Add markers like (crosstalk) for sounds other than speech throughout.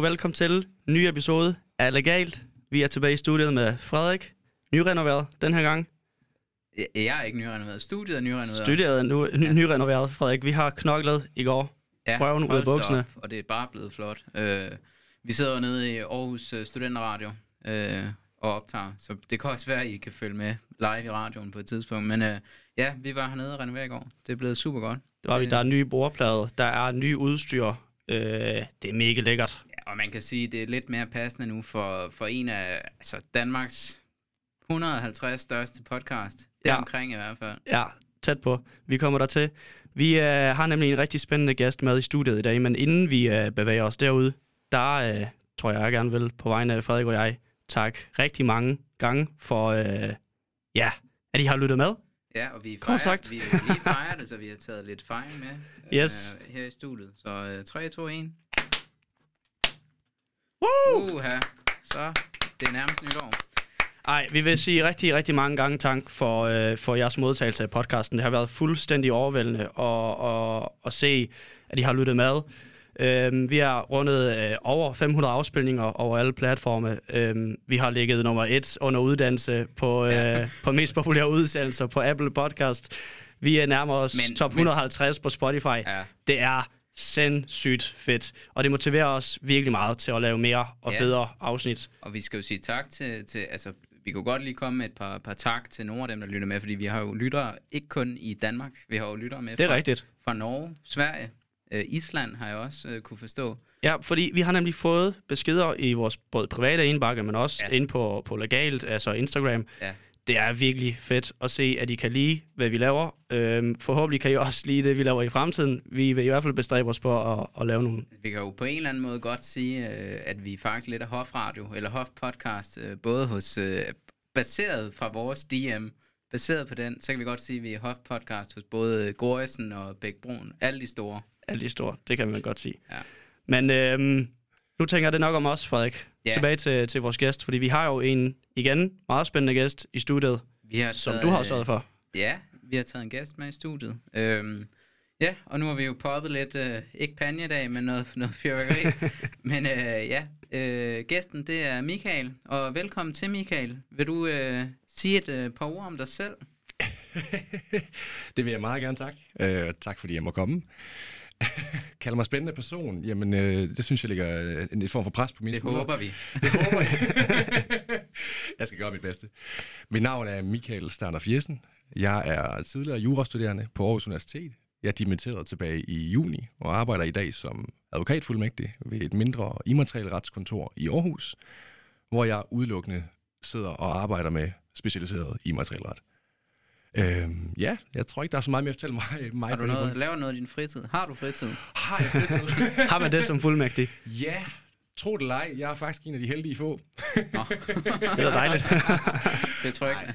Og velkommen til en ny episode af Legalt. Vi er tilbage i studiet med Frederik, nyrenoveret den her gang. Jeg- Jeg er ikke nyrenoveret. Studiet er nyrenoveret. Studiet er nu ny, nyrenoveret, Frederik. Vi har knoklet i går. røven ud af bukserne. op, Og det er bare blevet flot. Øh, vi sidder nede i Aarhus øh, Studenterradio øh, og optager, så det kan også være, at I kan følge med live i radioen på et tidspunkt. Men øh, ja, vi var hernede og renovere i går. Det er blevet super godt. Det var vi. Øh. Der er nye bordplader, der er nye udstyr. Øh, det er mega lækkert. Og man kan sige, at det er lidt mere passende nu for, for en af altså Danmarks 150 største podcast. Det Ja. omkring i hvert fald. Ja, tæt på. Vi kommer der til. Vi øh, har nemlig en rigtig spændende gæst med i studiet i dag, men inden vi øh, bevæger os derud, der øh, tror jeg, jeg gerne vil på vegne af Frederik og jeg tak rigtig mange gange for, øh, ja, at I har lyttet med. Ja, og vi fejrer, sagt. vi lige fejrer det, så vi har taget lidt fejring med (laughs) Yes. øh, her i studiet. Så øh, 3, 2, 1. Woo! Uha, så det er nærmest nytår. Ej, vi vil sige rigtig, rigtig mange gange tak for, øh, for jeres modtagelse af podcasten. Det har været fuldstændig overvældende at, at, at se, at I har lyttet med. Øhm, vi har rundet øh, over 500 afspilninger over alle platforme. Øhm, vi har ligget nummer et under uddannelse på, øh, Ja. (laughs) på mest populære udsendelser på Apple Podcast. Vi er nærmere os Men- top men- 150 på Spotify. Ja. Det er sindssygt fedt, og det motiverer os virkelig meget til at lave mere og Ja. federe afsnit. Og vi skal jo sige tak til, til altså, vi kunne godt lige komme med et par, par tak til nogle af dem, der lytter med, fordi vi har jo lyttere ikke kun i Danmark, vi har jo lyttere med Det er fra, rigtigt. fra Norge, Sverige, øh, Island har jeg også øh, kunne forstå. Ja, fordi vi har nemlig fået beskeder i vores både private indbakke, men også ja. Inde på, på Legalt, altså Instagram. Ja. Det er virkelig fedt at se, at I kan lide, hvad vi laver. Øhm, forhåbentlig kan I også lide det, vi laver i fremtiden. Vi vil i hvert fald bestræbe os på at, at lave nogle... Vi kan jo på en eller anden måde godt sige, øh, at vi faktisk lidt er hofradio, eller hofpodcast, øh, både hos, øh, baseret fra vores DM, baseret på den, så kan vi godt sige, at vi er hofpodcast hos både Goresen og Bækbrun, alle de store. Alle de store, det kan man godt sige. Ja. Men øhm, nu tænker jeg det nok om os, Frederik. Ja. Tilbage til, til vores gæst, fordi vi har jo en, igen, meget spændende gæst i studiet, Vi har som taget, du har øh, sørget for. Ja, vi har taget en gæst med i studiet. Øhm, ja, og nu har vi jo poppet lidt, øh, ikke panjedag, men noget, (laughs) noget fyrværkeri. (laughs) men øh, ja, øh, gæsten det er Michael, og velkommen til Michael. Vil du øh, sige et øh, par ord om dig selv? (laughs) Det vil jeg meget gerne tak. Øh, tak fordi jeg må komme. (laughs) Kalder mig spændende person. Jamen, øh, det synes jeg ligger øh, en, en form for pres på mine Det skuldre. håber vi. (laughs) Det håber jeg. (laughs) jeg skal gøre mit bedste. Mit navn er Michael Sterner Fjessen. Jeg er tidligere jurastuderende på Aarhus Universitet. Jeg er dimitteret tilbage i juni og arbejder i dag som advokatfuldmægtig ved et mindre immaterielretskontor i Aarhus, hvor jeg udelukkende sidder og arbejder med specialiseret immaterielret. Øhm, ja, jeg tror ikke, der er så meget mere at fortælle mig. mig Har du noget, laver noget i din fritid? Har du fritid? Har jeg fritid? (laughs) Har man det som fuldmægtig? ja, tro det eller ej, jeg er faktisk en af de heldige få. Nå, (laughs) Det er da dejligt. (laughs) det er trygt.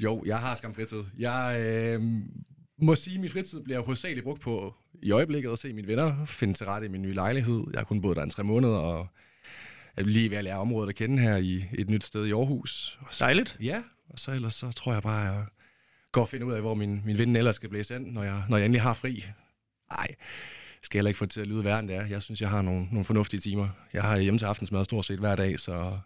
Jo, jeg har skam fritid. Jeg øh, må sige, at min fritid bliver hovedsageligt brugt på i øjeblikket at se mine venner finde til rette i min nye lejlighed. Jeg har kun boet der en tre måneder, og jeg er lige ved at lære området at kende her i et nyt sted i Aarhus. Så, Dejligt. ja, og så ellers så tror jeg bare, at jeg går og finder ud af, hvor min, min ven ellers skal blæse ind, når jeg, når jeg endelig har fri. Nej, skal heller ikke få det til at lyde værre end det er. Jeg synes, jeg har nogle, nogle fornuftige timer. Jeg har hjemme til aftensmad stort set hver dag, så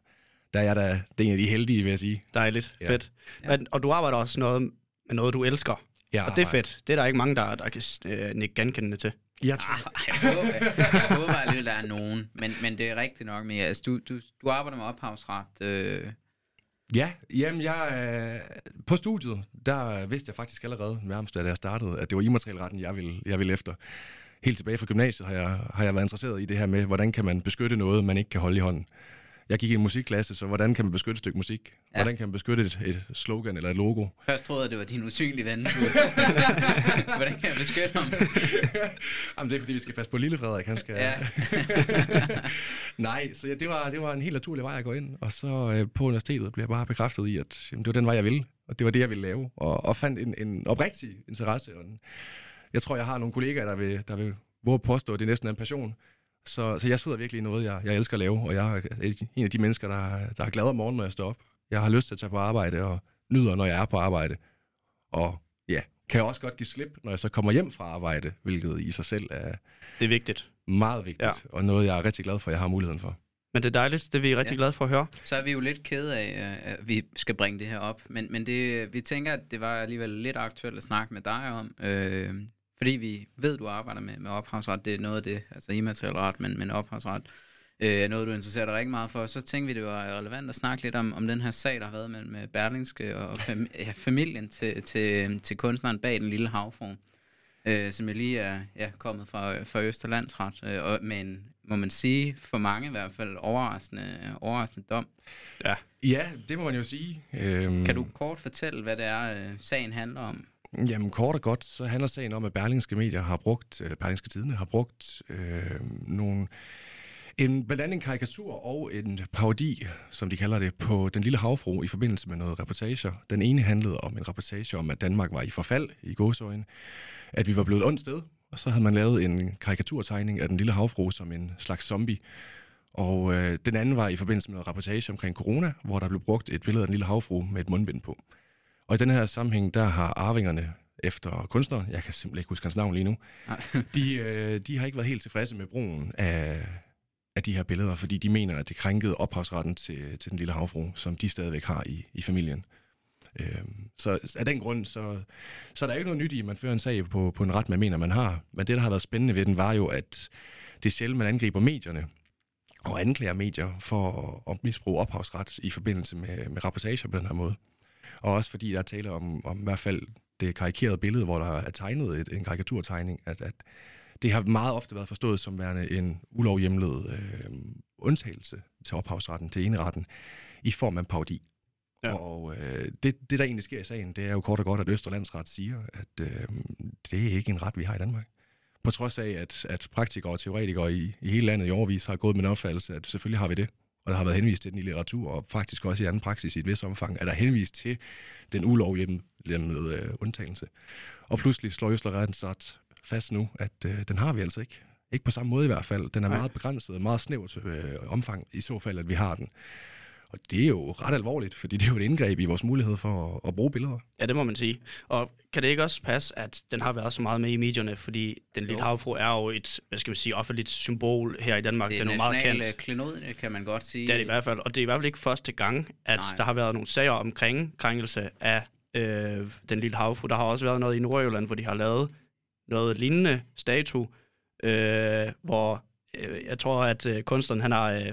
der er jeg da, det er en af de heldige, vil jeg sige. Dejligt. Ja. Fedt. Ja. Men, og du arbejder også noget med noget, du elsker. Jeg Og det er fedt. Det er der ikke mange, der, der kan øh, nikke genkendende til. Jeg tror, Ah, jeg håber, jeg håber alligevel, der er nogen. Men, men det er rigtigt nok med, altså, du, du, du arbejder med ophavsret. Øh, Ja, jamen jeg, øh, på studiet, der vidste jeg faktisk allerede, nærmest da jeg startede, at det var immaterielretten, jeg ville, jeg ville efter. Helt tilbage fra gymnasiet har jeg, har jeg været interesseret i det her med, hvordan kan man beskytte noget, man ikke kan holde i hånden. Jeg gik i en musikklasse, så hvordan kan man beskytte et stykke musik? Ja. Hvordan kan man beskytte et, et slogan eller et logo? først troede jeg, det var din usynlige ven. (laughs) Hvordan kan jeg beskytte ham? Jamen, det er fordi, vi skal passe på lille Frederik, han skal... Ja. (laughs) Nej, så ja, det, var, det var en helt naturlig vej at gå ind. Og så øh, på universitetet blev jeg bare bekræftet i, at jamen, det var den vej, jeg ville. Og det var det, jeg ville lave. Og, og fandt en, en oprigtig interesse. Og en, jeg tror, jeg har nogle kollegaer, der vil, der vil våge påstå, at det næsten er en passion. Så, så jeg sidder virkelig i noget, jeg, jeg elsker at lave. Og jeg er en af de mennesker, der, der er glad om morgenen, når jeg står op. Jeg har lyst til at tage på arbejde og nyder, når jeg er på arbejde. Og ja, kan jeg også godt give slip, når jeg så kommer hjem fra arbejde, hvilket i sig selv er Det er vigtigt. meget vigtigt, Ja. og noget, jeg er rigtig glad for, at jeg har muligheden for. Men det er dejligt. Det er vi rigtig Ja. ja. glade for at høre. Så er vi jo lidt kede af, øh, at vi skal bringe det her op. Men, men det, vi tænker, at det var alligevel lidt aktuelt at snakke med dig om. Øh, fordi vi ved, du arbejder med, med ophavsret. Det er noget af det, altså immateriel ret, men, men ophavsret øh, er noget, du interesserer dig rigtig meget for. Så tænkte vi, det var relevant at snakke lidt om, om den her sag, der har været med, med Berlingske og fam- (laughs) ja, familien til, til, til kunstneren bag den lille havform. Øh, som jeg lige er ja, kommet fra, fra Østerlandsret, øh, og med en, må man sige, for mange i hvert fald, overraskende, overraskende dom. Ja, det må man jo sige. Øhm, Kan du kort fortælle, hvad det er, øh, sagen handler om? Jamen kort og godt, så handler sagen om, at Berlingske Medier har brugt, øh, Berlingske Tidene har brugt øh, nogle, en blanding karikatur og en parodi, som de kalder det, på Den Lille Havfru i forbindelse med noget reportager. Den ene handlede om en reportage om, at Danmark var i forfald i gåsøjne, at vi var blevet et ondt sted, og så havde man lavet en karikaturtegning af Den Lille Havfru som en slags zombie. Og øh, den anden var i forbindelse med noget reportage omkring corona, hvor der blev brugt et billede af Den Lille Havfru med et mundbind på. Og i den her sammenhæng, der har arvingerne efter kunstneren, jeg kan simpelthen ikke huske hans navn lige nu, (laughs) de, øh, de har ikke været helt tilfredse med brugen af, af de her billeder, fordi de mener, at det krænkede ophavsretten til, til den lille havfru, som de stadigvæk har i, i familien. Øhm, så af den grund, så, så er der ikke noget nyt i, at man fører en sag på, på en ret, man mener, man har. Men det, der har været spændende ved den, var jo, at det er sjældent, man angriber medierne og anklager medier for at misbruge ophavsret i forbindelse med, med rapportager på den her måde. Og også fordi der er tale om, om i hvert fald det karikerede billede, hvor der er tegnet et, en karikaturtegning, at, at det har meget ofte været forstået som værende en ulovhjemlet øh, undtagelse til ophavsretten, til eneretten, i form af en parodi. Ja. Og øh, det, det, der egentlig sker i sagen, det er jo kort og godt, at Østerlandsret siger, at øh, det er ikke en ret, vi har i Danmark. På trods af, at, at praktikere og teoretikere i, i hele landet i overvis har gået med en opfattelse, at selvfølgelig har vi det. Og der har været henvist til den i litteratur, og faktisk også i anden praksis i et vis omfang, er der henvist til den ulovhjemlede øh, undtagelse. Og pludselig slår Østerlandsret fast nu, at øh, den har vi altså ikke. Ikke på samme måde i hvert fald. Den er Nej. meget begrænset meget snævert øh, omfang, i så fald, at vi har den. Og det er jo ret alvorligt, fordi det er jo et indgreb i vores mulighed for at, at bruge billeder. Ja, det må man sige. Og kan det ikke også passe, at den har været så meget med i medierne, fordi den lille havfru er jo et, hvad skal man sige, offentligt symbol her i Danmark. Det den er er jo meget kendt. klenod, kan man godt sige. Det er det i hvert fald. Og det er i hvert fald ikke første gang, at. Nej. der har været nogle sager omkring krænkelse af øh, den lille havfru. Der har også været noget i Nordjylland, hvor de har lavet noget lignende statue, øh, hvor øh, jeg tror, at øh, kunstneren han har øh,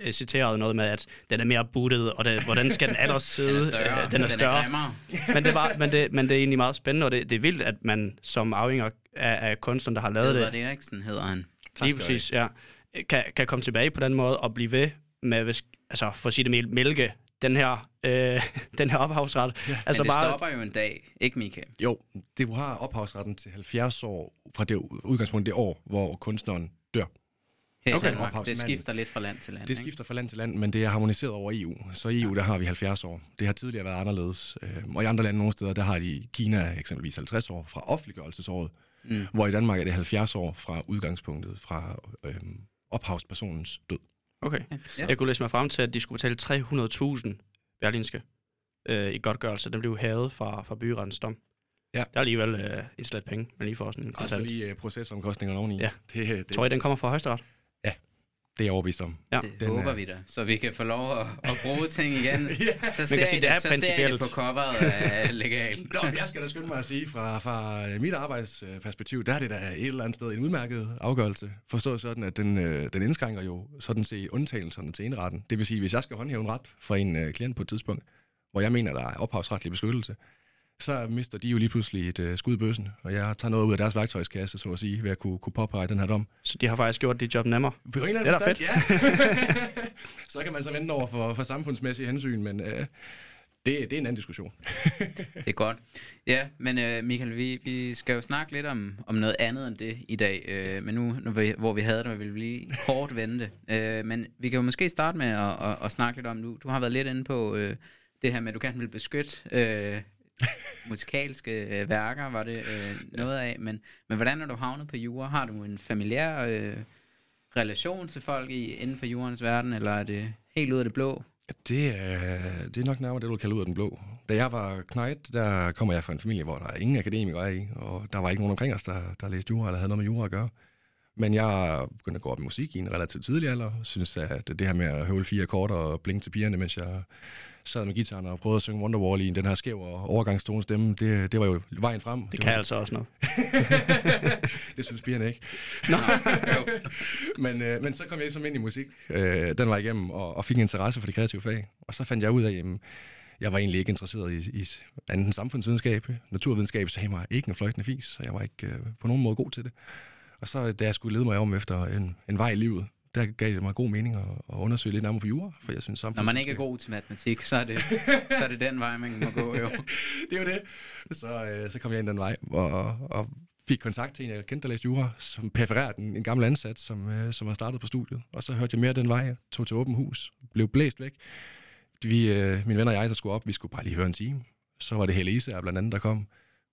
øh, citeret noget med, at den er mere buttet, og det, hvordan skal den (laughs) ellers sidde? Den er større. Øh, den er større. grimmere. (laughs) men, det var, men, det, men det er egentlig meget spændende, og det, det er vildt, at man som afhænger af, af kunstneren, der har lavet det, Edvard Eriksen hedder han. lige præcis, ja, kan, kan komme tilbage på den måde og blive ved med, hvis, altså for at sige det med mælke, den her, øh, (laughs) den her ophavsret. Ja. Altså Men det stopper jo en dag, ikke Michael? Jo, det har ophavsretten til 70 år fra det udgangspunkt det år, hvor kunstneren dør. Her Okay. okay. Danmark. Det skifter lidt fra land til land. Det ikke? skifter fra land til land, men det er harmoniseret over EU. Så i EU, der har vi 70 år. Det har tidligere været anderledes. Øh, Og i andre lande nogle steder, der har de Kina eksempelvis 50 år fra offentliggørelsesåret, Mm. hvor i Danmark er det 70 år fra udgangspunktet, fra øhm, ophavspersonens død. Okay. Ja. Jeg kunne læse mig frem til, at de skulle betale 300.000 berlinske øh, i godtgørelse. Den blev hævet fra, fra byrettens dom. Ja. Det er alligevel øh, et slet penge, man lige får sådan en Og så kontant. lige øh, procesomkostningerne oveni. Ja. Det, det, Tror I, den kommer fra højesteret? Det er jeg overbevist om. Ja. Det Den håber er- vi da, så vi kan få lov at, at bruge ting igen. (laughs) Så ser, kan I sige, det er så ser I det på coveret (laughs) af legalt. Nå, jeg skal da skynde mig at sige, fra, fra mit arbejdsperspektiv, der er det da et eller andet sted en udmærket afgørelse. Forstået sådan, at den, øh, den indskrænker jo sådan set undtagelserne til indretten. Det vil sige, hvis jeg skal håndhæve en ret for en øh, klient på et tidspunkt, hvor jeg mener, der er ophavsretlig beskyttelse, så mister de jo lige pludselig et øh, skud i bøssen, og jeg tager noget ud af deres værktøjskasse, så at sige, ved at kunne, kunne påpege den her dom. Så de har faktisk gjort dit job nemmere. På en eller Det er anden da forstand, Ja. (laughs) så kan man så vente over for, for samfundsmæssige hensyn, men øh, det, det er en anden diskussion. (laughs) Det er godt. Ja, men øh, Michael, vi, vi skal jo snakke lidt om, om noget andet end det i dag. Øh, men nu, når vi, hvor vi havde det, vil vi lige kort vente. Øh, men vi kan jo måske starte med at, at, at snakke lidt om, du, du har været lidt inde på øh, det her med, at du gerne vil beskytte øh, (laughs) musikalske øh, værker, var det øh, noget af. Men, men hvordan er du havnet på jura? Har du en familiær øh, relation til folk i, inden for jurens verden, eller er det helt ud af det blå? Det er, det er nok nærmere det, du kalder ud af den blå. Da jeg var knægt, der kommer jeg fra en familie, hvor der er ingen akademikere i, og der var ikke nogen omkring os, der, der læste jura eller havde noget med jura at gøre. Men jeg begyndte at gå op i musik i en relativt tidlig alder. Synes, at det her med at høvle fire akkorder og blinke til pigerne, mens jeg sad med gitaren og prøvede at synge Wonderwall i den her skæv og overgangstone stemme, det, det var jo vejen frem. Det, det kan var, altså også noget. (laughs) det synes pigerne ikke. Nå. (laughs) men, øh, men så kom jeg ligesom ind i musik, øh, den var igennem, og, og fik interesse for det kreative fag. Og så fandt jeg ud af, at jeg var egentlig ikke interesseret i, i anden samfundsvidenskab. Naturvidenskab sagde mig ikke en fløjtende fis, så jeg var ikke øh, på nogen måde god til det. Og så da jeg skulle lede mig om efter en, en vej i livet, der gav det mig god mening at, at undersøge lidt nærmere på jura, for jeg synes Når man ikke er god til matematik, så er det, så er det den vej, man må gå, jo. (laughs) det er jo det. Så, øh, så kom jeg ind den vej, og, og fik kontakt til en, jeg kendte, der læste jura, som perforerede en, en gammel ansat, som, øh, som har startet på studiet. Og så hørte jeg mere den vej, tog til åben hus, blev blæst væk. Vi, øh, mine venner og jeg, der skulle op, vi skulle bare lige høre en time. Så var det Helle Isager blandt andet, der kom.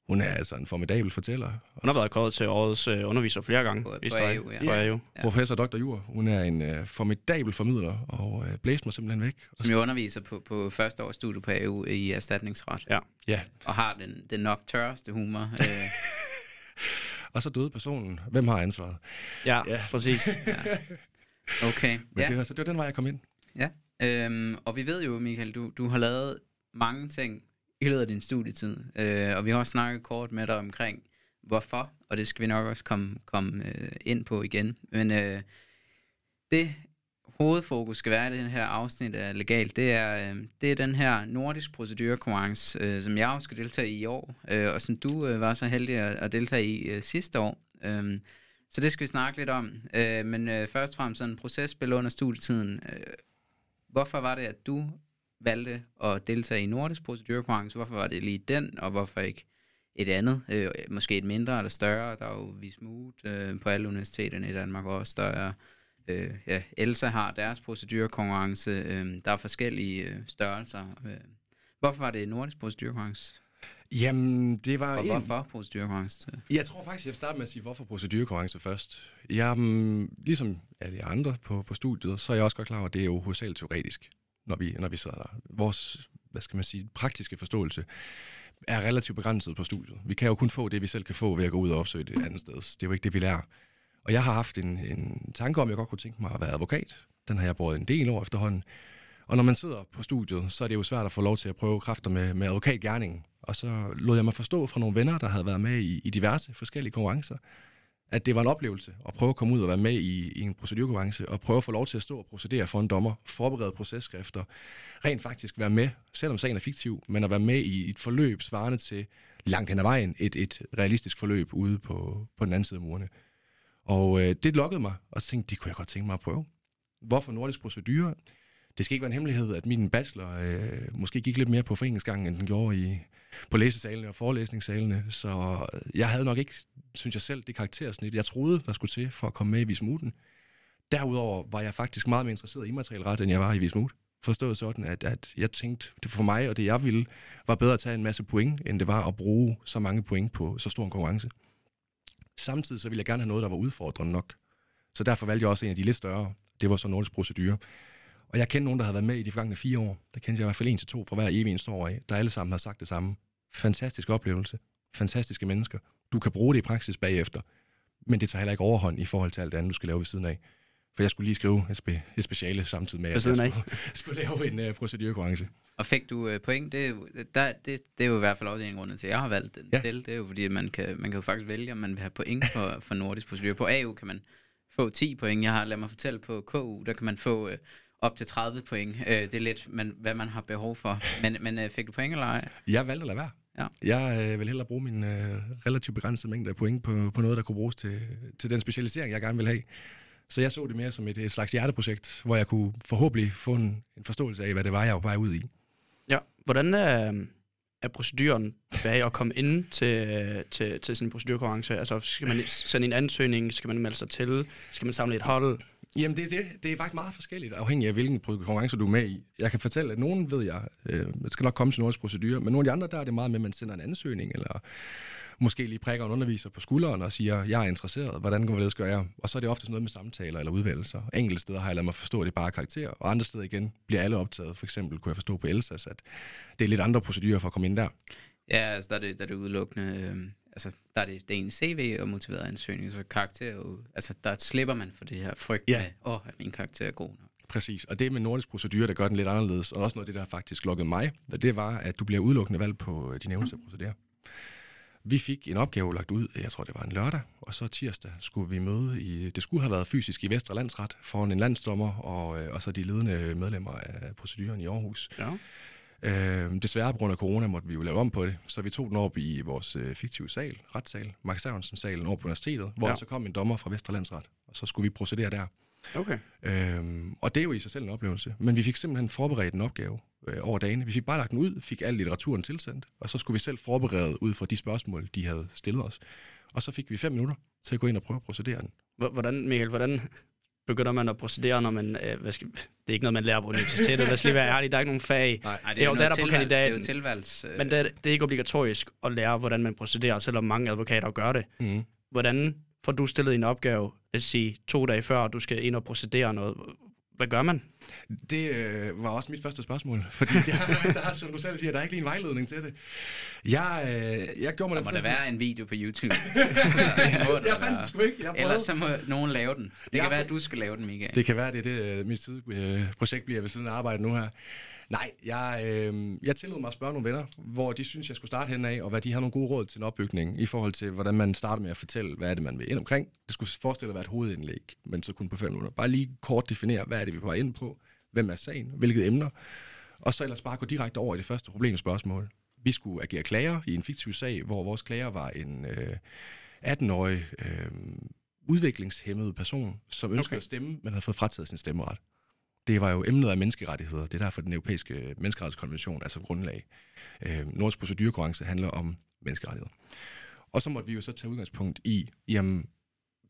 Hun er altså en formidabel fortæller. Hun har været kåret til årets øh, underviser flere gange. På, i på streg. AU, ja. På AU. Ja. Professor Dr. Jur, hun er en øh, formidabel formidler, og øh, blæste mig simpelthen væk. Som jo underviser på, på første års studie på AU i erstatningsret. Ja. Ja, Og har den, den nok tørreste humor. øh, (laughs) og så døde personen. Hvem har ansvaret? Ja, Ja. præcis. (laughs) okay, Men ja. det, var, så det var den vej, jeg kom ind. ja. Øhm, og vi ved jo, Michael, du, du har lavet mange ting i løbet af din studietid. Øh, og vi har også snakket kort med dig omkring, hvorfor, og det skal vi nok også komme, komme øh, ind på igen. Men øh, det hovedfokus skal være i den her afsnit af Legalt, det er, øh, det er den her nordisk procedurekonkurrence, øh, som jeg også skal deltage i i år, øh, og som du øh, var så heldig at, at deltage i øh, sidste år. Øh, så det skal vi snakke lidt om. Øh, men øh, først og fremmest sådan en processpil under studietiden. Øh, hvorfor var det, at du valgte at deltage i nordisk procedurekonkurrence? Hvorfor var det lige den, og hvorfor ikke et andet? Øh, måske et mindre eller større. Der er jo Vismut øh, på alle universiteterne i Danmark også. Der er, øh, ja, Elsa har deres procedurekonkurrence. Øh, der er forskellige øh, størrelser. Øh, hvorfor var det nordisk procedurekonkurrence? Jamen, det var Og en- hvorfor procedurekonkurrence? Jeg tror faktisk, jeg vil starte med at sige, hvorfor procedurekonkurrence først. Jeg, mm, ligesom alle de andre på, på studiet, så er jeg også godt klar over, at det er jo hovedsageligt teoretisk, når vi, når vi sidder der. Vores, hvad skal man sige, praktiske forståelse er relativt begrænset på studiet. Vi kan jo kun få det, vi selv kan få ved at gå ud og opsøge det et andet sted. Det er jo ikke det, vi lærer. Og jeg har haft en, en tanke om, at jeg godt kunne tænke mig at være advokat. Den har jeg brugt en del år efterhånden. Og når man sidder på studiet, så er det jo svært at få lov til at prøve kræfter med, med advokatgærningen. Og så lod jeg mig forstå fra nogle venner, der havde været med i, i diverse forskellige konkurrencer, at det var en oplevelse at prøve at komme ud og være med i, i en procedurkonkurrence, og prøve at få lov til at stå og procedere for en dommer, forberede processkrifter, rent faktisk være med, selvom sagen er fiktiv, men at være med i et forløb svarende til langt hen ad vejen, et, et realistisk forløb ude på, på den anden side af murene. Og øh, det lokkede mig, og så tænkte, det kunne jeg godt tænke mig at prøve. Hvorfor nordisk procedure? Det skal ikke være en hemmelighed, at min bachelor øh, måske gik lidt mere på foreningsgangen, end den gjorde i, på læsesalene og forelæsningssalene. Så øh, jeg havde nok ikke, synes jeg selv, det karaktersnit, jeg troede, der skulle til for at komme med i Vismuten. Derudover var jeg faktisk meget mere interesseret i immaterialret, end jeg var i Vismut. Forstået sådan, at, at jeg tænkte, det for mig og det jeg ville, var bedre at tage en masse point, end det var at bruge så mange point på så stor en konkurrence. Samtidig så ville jeg gerne have noget, der var udfordrende nok. Så derfor valgte jeg også en af de lidt større. Det var så nordisk procedure. Og jeg kendte nogen, der havde været med i de forgangne fire år. Der kendte jeg i hvert fald en til to fra hver evig eneste år af, der alle sammen har sagt det samme. Fantastisk oplevelse. Fantastiske mennesker. Du kan bruge det i praksis bagefter. Men det tager heller ikke overhånd i forhold til alt det andet, du skal lave ved siden af. For jeg skulle lige skrive et, spe, et speciale samtidig med, at jeg skulle, (laughs) skulle lave en uh, procedurekonkurrence. Og fik du øh, point? Det, er jo- der, det, det er jo i hvert fald også en grund til, at jeg har valgt den Ja. til. Det er jo fordi, at man kan, man kan jo faktisk vælge, om man vil have point for, for nordisk procedure. På AU kan man få 10 point. Jeg har, lad mig fortælle, på KU, der kan man få øh, op til 30 point. Øh, det er lidt, man, hvad man har behov for. Men, men øh, fik du point eller ej? Jeg valgte at lade være. Ja. Jeg øh, vil hellere bruge min øh, relativt begrænsede mængde af point på, på noget, der kunne bruges til, til den specialisering, jeg gerne vil have. Så jeg så det mere som et, et slags hjerteprojekt, hvor jeg kunne forhåbentlig få en, en forståelse af, hvad det var, jeg var på vej ud i. Ja. Hvordan er, er proceduren bag at komme ind til, til, til sådan en procedurkonkurrence? Altså, skal man sende en ansøgning? Skal man melde sig til? Skal man samle et hold? Jamen, det, er det, det er faktisk meget forskelligt, afhængig af, hvilken konkurrence du er med i. Jeg kan fortælle, at nogen ved jeg, øh, det skal nok komme til nordisk procedure, men nogle af de andre, der er det meget med, at man sender en ansøgning, eller måske lige prikker en underviser på skulderen og siger, jeg er interesseret, hvordan går det, gør jeg? Og så er det ofte sådan noget med samtaler eller udvalgelser. Enkelte steder har jeg ladet mig forstå, at det er bare karakter, og andre steder igen bliver alle optaget. For eksempel kunne jeg forstå på Elsas, at det er lidt andre procedurer for at komme ind der. Ja, altså der er det, der er det udelukkende, øh, altså der er det, det er en CV og motiveret ansøgning, så karakter jo, altså der slipper man for det her frygt Ja. med, åh, oh, min karakter er god nok. Præcis, og det med nordisk procedure, der gør den lidt anderledes, og også noget af det, der faktisk lukkede mig, det var, at du bliver udelukkende valgt på øh, nævnte procedurer. Vi fik en opgave lagt ud, jeg tror det var en lørdag, og så tirsdag skulle vi møde i, det skulle have været fysisk i Vestre Landsret, foran en landsdommer, og, øh, og så de ledende medlemmer af proceduren i Aarhus. Ja. Øh, desværre på grund af corona måtte vi jo lave om på det, så vi tog den op i vores øh, fiktive sal, retssal, Max Sørensen-salen over på universitetet, hvor Ja. så kom en dommer fra Vestre Landsret, og så skulle vi procedere der. Okay. Øhm, og det er jo i sig selv en oplevelse. Men vi fik simpelthen forberedt en opgave øh, over dagene. Vi fik bare lagt den ud, fik al litteraturen tilsendt, og så skulle vi selv forberede ud fra de spørgsmål, de havde stillet os. Og så fik vi fem minutter til at gå ind og prøve at procedere den. Hvordan, Michael, hvordan begynder man at procedere, når man... Øh, hvad skal, det er ikke noget, man lærer på universitetet, lad os lige være ærlig. Der er ikke nogen fag. Nej, Ej, Det er jo der, der på tilvalg- Det er jo kandidaten. tilvalgs... Øh, Men det er, det er ikke obligatorisk at lære, hvordan man procederer, selvom mange advokater gør det. Mm. Hvordan får du stillet en opgave, lad os sige, to dage før, du skal ind og procedere noget? Hvad gør man? Det øh, var også mit første spørgsmål, fordi der, der er, som du selv siger, der er ikke lige en vejledning til det. Jeg, øh, jeg gjorde mig der må der første- være en video på YouTube. (laughs) Jeg fandt den sgu ikke. Jeg prøvede. Ellers så må nogen lave den. Det Jeg kan være, at du skal lave den, Michael. Det kan være, det er det, øh, mit sideprojekt bliver ved siden af arbejde nu her. Nej, jeg, øh, jeg tillod mig at spørge nogle venner, hvor de synes, jeg skulle starte hen af, og hvad de har nogle gode råd til en opbygning i forhold til, hvordan man starter med at fortælle, hvad er det, man vil ind omkring. Det skulle forestille at være et hovedindlæg, men så kun på fem minutter. Bare lige kort definere, hvad er det, vi er ind på, hvem er sagen, hvilket emner, og så ellers bare gå direkte over i det første problemspørgsmål. Vi skulle agere klager i en fiktiv sag, hvor vores klager var en øh, 18-årig øh, udviklingshæmmet person, som ønskede okay. at stemme, men havde fået frataget sin stemmeret. Det var jo emnet af menneskerettigheder. Det er derfor, den europæiske menneskerettighedskonvention er som grundlag. Øh, Nordisk procedurekonkurrence handler om menneskerettigheder. Og så måtte vi jo så tage udgangspunkt i, jamen,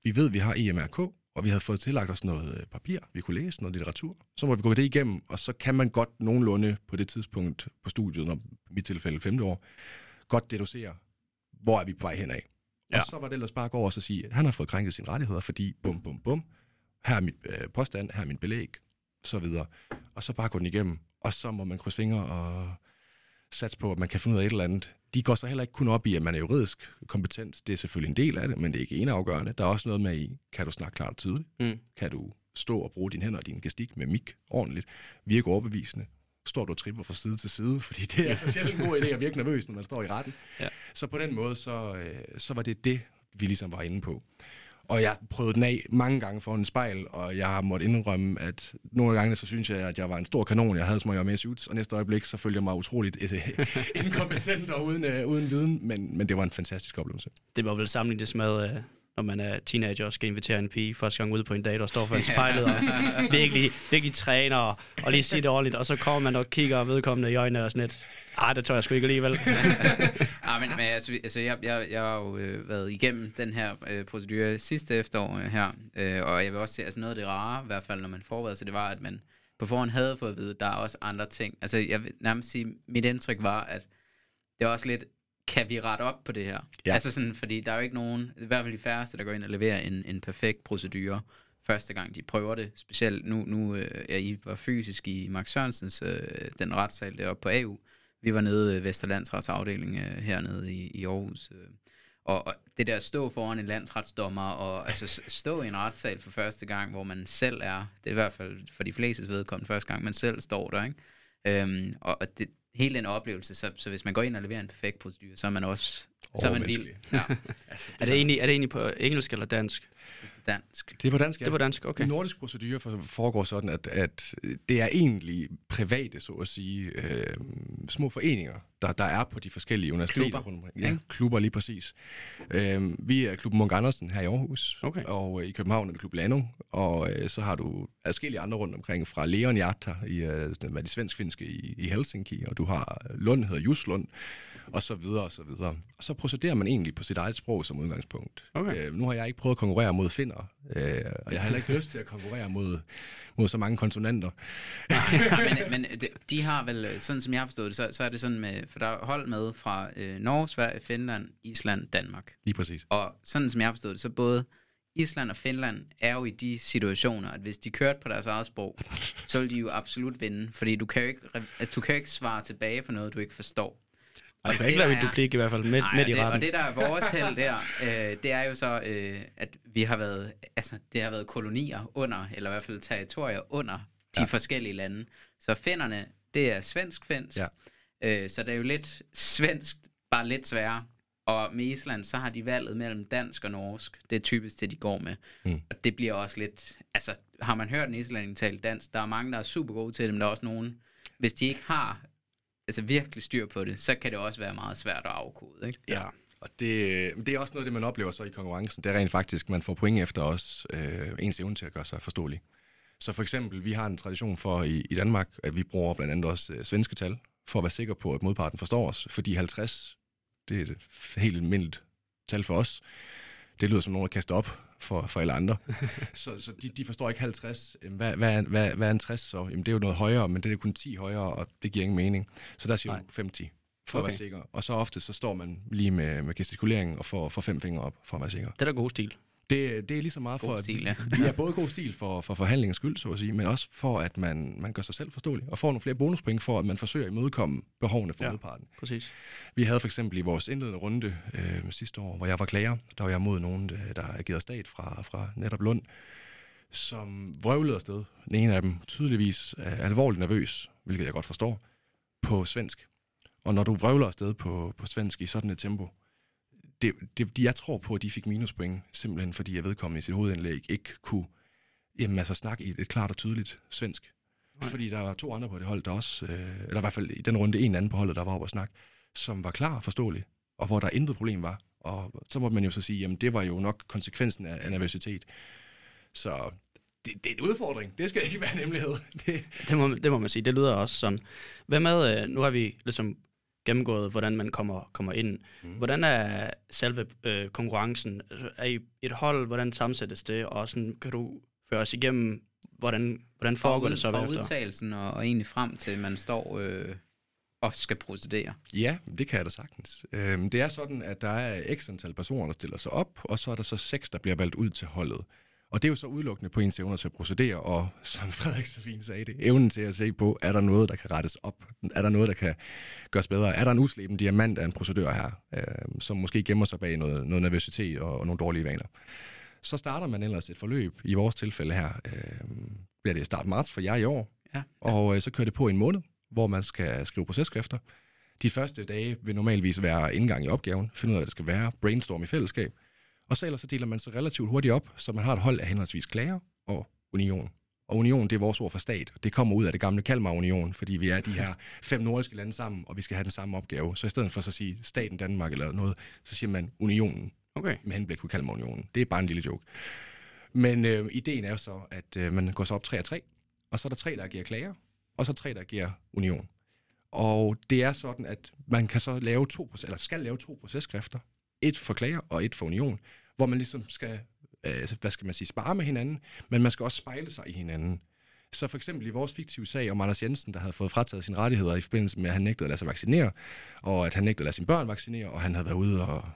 vi ved, vi har EMRK, og vi havde fået tillagt os noget øh, papir, vi kunne læse, noget litteratur. Så måtte vi gå det igennem, og så kan man godt nogenlunde på det tidspunkt på studiet, når i mit tilfælde femte år, godt deducere, hvor er vi på vej henad. Ja. Og så var det ellers bare at gå over og så sige, at han har fået krænket sine rettigheder, fordi bum, bum, bum, her er mit øh, påstand, her er min belæg, så videre. Og så bare gå den igennem, og så må man krydse fingre og satse på, at man kan finde ud af et eller andet. De går så heller ikke kun op i, at man er juridisk kompetent. Det er selvfølgelig en del af det, men det er ikke eneafgørende. Der er også noget med i, kan du snakke klart og tydeligt? Mm. Kan du stå og bruge dine hænder og din gestik med mik ordentligt? Virke overbevisende? Står du og tripper fra side til side? Fordi det er så sjældent en god idé at virke nervøs, når man står i retten. Ja. Så på den måde, så, øh, så var det det, vi ligesom var inde på. Og jeg prøvede den af mange gange foran en spejl, og jeg har måttet indrømme, at nogle gange så synes jeg, at jeg var en stor kanon. Jeg havde små med suits, og næste øjeblik så følte jeg mig utroligt øh, (laughs) inkompetent og uden, øh, uden viden, men, men det var en fantastisk oplevelse. Det var vel sammenlignes med, øh, når man er teenager og skal invitere en pige første gang ude på en date og står for en spejlet og virkelig, virkelig træner og, og lige siger det ordentligt, og så kommer man og kigger vedkommende i øjnene og sådan lidt, ah, det tør jeg sgu ikke alligevel. (laughs) ah, men, men altså, altså jeg, jeg, jeg har jo øh, været igennem den her øh, procedure sidste efterår øh, her, øh, og jeg vil også sige, altså noget af det rare, i hvert fald når man forbereder sig, det var, at man på forhånd havde fået at vide, at der er også andre ting. Altså jeg vil nærmest sige, mit indtryk var, at det er også lidt, kan vi rette op på det her? Ja. Altså sådan, fordi der er jo ikke nogen, i hvert fald de færreste, der går ind og leverer en, en perfekt procedure første gang de prøver det. Specielt nu, nu øh, ja, I var fysisk i Max Sørensens, øh, den retssal deroppe på AU. Vi var nede i Vesterlandsrets afdeling øh, hernede i, i Aarhus. Øh. Og, og det der at stå foran en landsretsdommer, og altså stå i en retssal for første gang, hvor man selv er, det er i hvert fald for de flestes vedkommende første gang, man selv står der, ikke? Øhm, og, og det, hele den oplevelse, så, så hvis man går ind og leverer en perfekt procedure, så er man også så er man vild. Overmenneskelig. Ja, (laughs) Er det, egentlig, er det egentlig på engelsk eller dansk? dansk. Det er på dansk, ja. Det var dansk, okay. Okay. nordisk procedure for- foregår sådan, at, at det er egentlig private, så at sige, øh, små foreninger, der, der er på de forskellige universiteter. Klubber, rundt omkring. Ja, ikke? klubber lige præcis. Øh, vi er klubben Munk Andersen her i Aarhus, Okay. og øh, i København er det klub Lanum, og øh, så har du adskillige andre rundt omkring, fra Leon Jata i øh, den, hvad er det, svensk-finske i, i Helsinki, og du har øh, Lund, hedder Juslund, og så videre, og så videre. Og så procederer man egentlig på sit eget sprog som udgangspunkt. Okay. Øh, nu har jeg ikke prøvet at konkurrere mod finner, øh, og jeg har heller ikke lyst til at konkurrere mod, mod så mange konsonanter. men, men de, har vel, sådan som jeg har forstået det, så, så er det sådan med, for der er hold med fra øh, Norge, Sverige, Finland, Island, Danmark. Lige præcis. Og sådan som jeg har forstået det, så både Island og Finland er jo i de situationer, at hvis de kørte på deres eget sprog, så vil de jo absolut vinde, fordi du kan jo ikke, altså, du kan jo ikke svare tilbage på noget, du ikke forstår. Og det kan ikke lade en duplik i hvert fald midt, Nej, midt i det, retten. og det der er vores held der, øh, det er jo så, øh, at vi har været, altså det har været kolonier under, eller i hvert fald territorier under de Ja. forskellige lande. Så finderne, det er svensk-finsk, Ja. øh, så det er jo lidt svensk, bare lidt sværere. Og med Island, så har de valget mellem dansk og norsk. Det er typisk det, de går med. Mm. Og det bliver også lidt... Altså, har man hørt en islænding tale dansk, der er mange, der er super gode til det, men der er også nogen, hvis de ikke har altså virkelig styr på det, så kan det også være meget svært at afkode, ikke? Ja. Og det, øh, det er også noget det, man oplever så i konkurrencen. Det er rent faktisk, man får point efter os øh, ens evne til at gøre sig forståelig. Så for eksempel, vi har en tradition for i, i Danmark, at vi bruger blandt andet også øh, svenske tal, for at være sikker på, at modparten forstår os. Fordi 50, det er et helt almindeligt tal for os. Det lyder som nogen, der kaster op for, for alle andre. (laughs) så så de, de forstår ikke 50. Jamen, Hvad, hvad, hvad, hvad er en 60 så? Jamen, det er jo noget højere, men det er kun 10 højere, og det giver ingen mening. Så der siger Nej. du 50 for okay. at være sikker. Og så ofte så står man lige med, med gestikuleringen og får, får fem fingre op for at være sikker. Det er da god stil. Det, det er lige så meget God for, stil, at ja. vi er både god stil for, for forhandlingens skyld, så at sige, men også for, at man, man gør sig selv forståelig, og får nogle flere bonuspoint for, at man forsøger at imødekomme behovene for Ja. ja. modparten. Præcis. Vi havde for eksempel i vores indledende runde øh, sidste år, hvor jeg var klager, der var jeg mod nogen, øh, der agerede stat fra, fra netop Lund, som vrøvlede afsted. Den ene af dem tydeligvis er alvorligt nervøs, hvilket jeg godt forstår, på svensk. Og når du vrøvler afsted på, på svensk i sådan et tempo, det, det, de, jeg tror på, at de fik minuspoint, simpelthen fordi jeg vedkommende i sit hovedindlæg ikke kunne jamen, altså, snakke i et, klart og tydeligt svensk. Nej. Fordi der var to andre på det hold, der også, øh, eller i hvert fald i den runde en anden på holdet, der var oppe at snakke, som var klar og forståelig, og hvor der intet problem var. Og så måtte man jo så sige, jamen det var jo nok konsekvensen af, af nervøsitet. Så det, det er en udfordring. Det skal ikke være en hemmelighed. (laughs) Det, Det må, det må man sige. Det lyder også sådan. Hvad med, øh, nu har vi ligesom gennemgået, hvordan man kommer, kommer ind. Mm. Hvordan er selve øh, konkurrencen? Er I et hold? Hvordan sammensættes det? Og sådan, kan du føre os igennem, hvordan, hvordan foregår det så fra bagefter? udtalelsen og, og egentlig frem til, at man står øh, og skal procedere. Ja, det kan jeg da sagtens. Øhm, det er sådan, at der er x antal personer, der stiller sig op, og så er der så seks, der bliver valgt ud til holdet. Og det er jo så udelukkende på ens evner til at procedere, og som Frederik så fint sagde det, evnen til at se på, er der noget, der kan rettes op? Er der noget, der kan gøres bedre? Er der en usleben diamant af en procedør her, øh, som måske gemmer sig bag noget, noget nervøsitet og, og nogle dårlige vaner? Så starter man ellers et forløb, i vores tilfælde her, øh, bliver det start marts for jer i år, Ja. og øh, så kører det på en måned, hvor man skal skrive processkrifter. De første dage vil normalvis være indgang i opgaven, finde ud af, hvad det skal være, brainstorm i fællesskab, og så ellers så deler man sig relativt hurtigt op, så man har et hold af henholdsvis klager og union. Og union, det er vores ord for stat. Det kommer ud af det gamle Kalmar Union, fordi vi er de her fem nordiske lande sammen, og vi skal have den samme opgave. Så i stedet for så at sige staten Danmark eller noget, så siger man unionen Okay. med henblik på Kalmar Unionen. Det er bare en lille joke. Men øh, ideen er jo så, at øh, man går så op 3 og 3, og så er der tre, der agerer klager, og så tre, der agerer union. Og det er sådan, at man kan så lave to, eller skal lave to processkrifter. Et for klager og et for union, hvor man ligesom skal, øh, altså, hvad skal man sige, spare med hinanden, men man skal også spejle sig i hinanden. Så for eksempel i vores fiktive sag om Anders Jensen, der havde fået frataget sine rettigheder i forbindelse med, at han nægtede at lade sig vaccinere, og at han nægtede at lade sine børn vaccinere, og han havde været ude og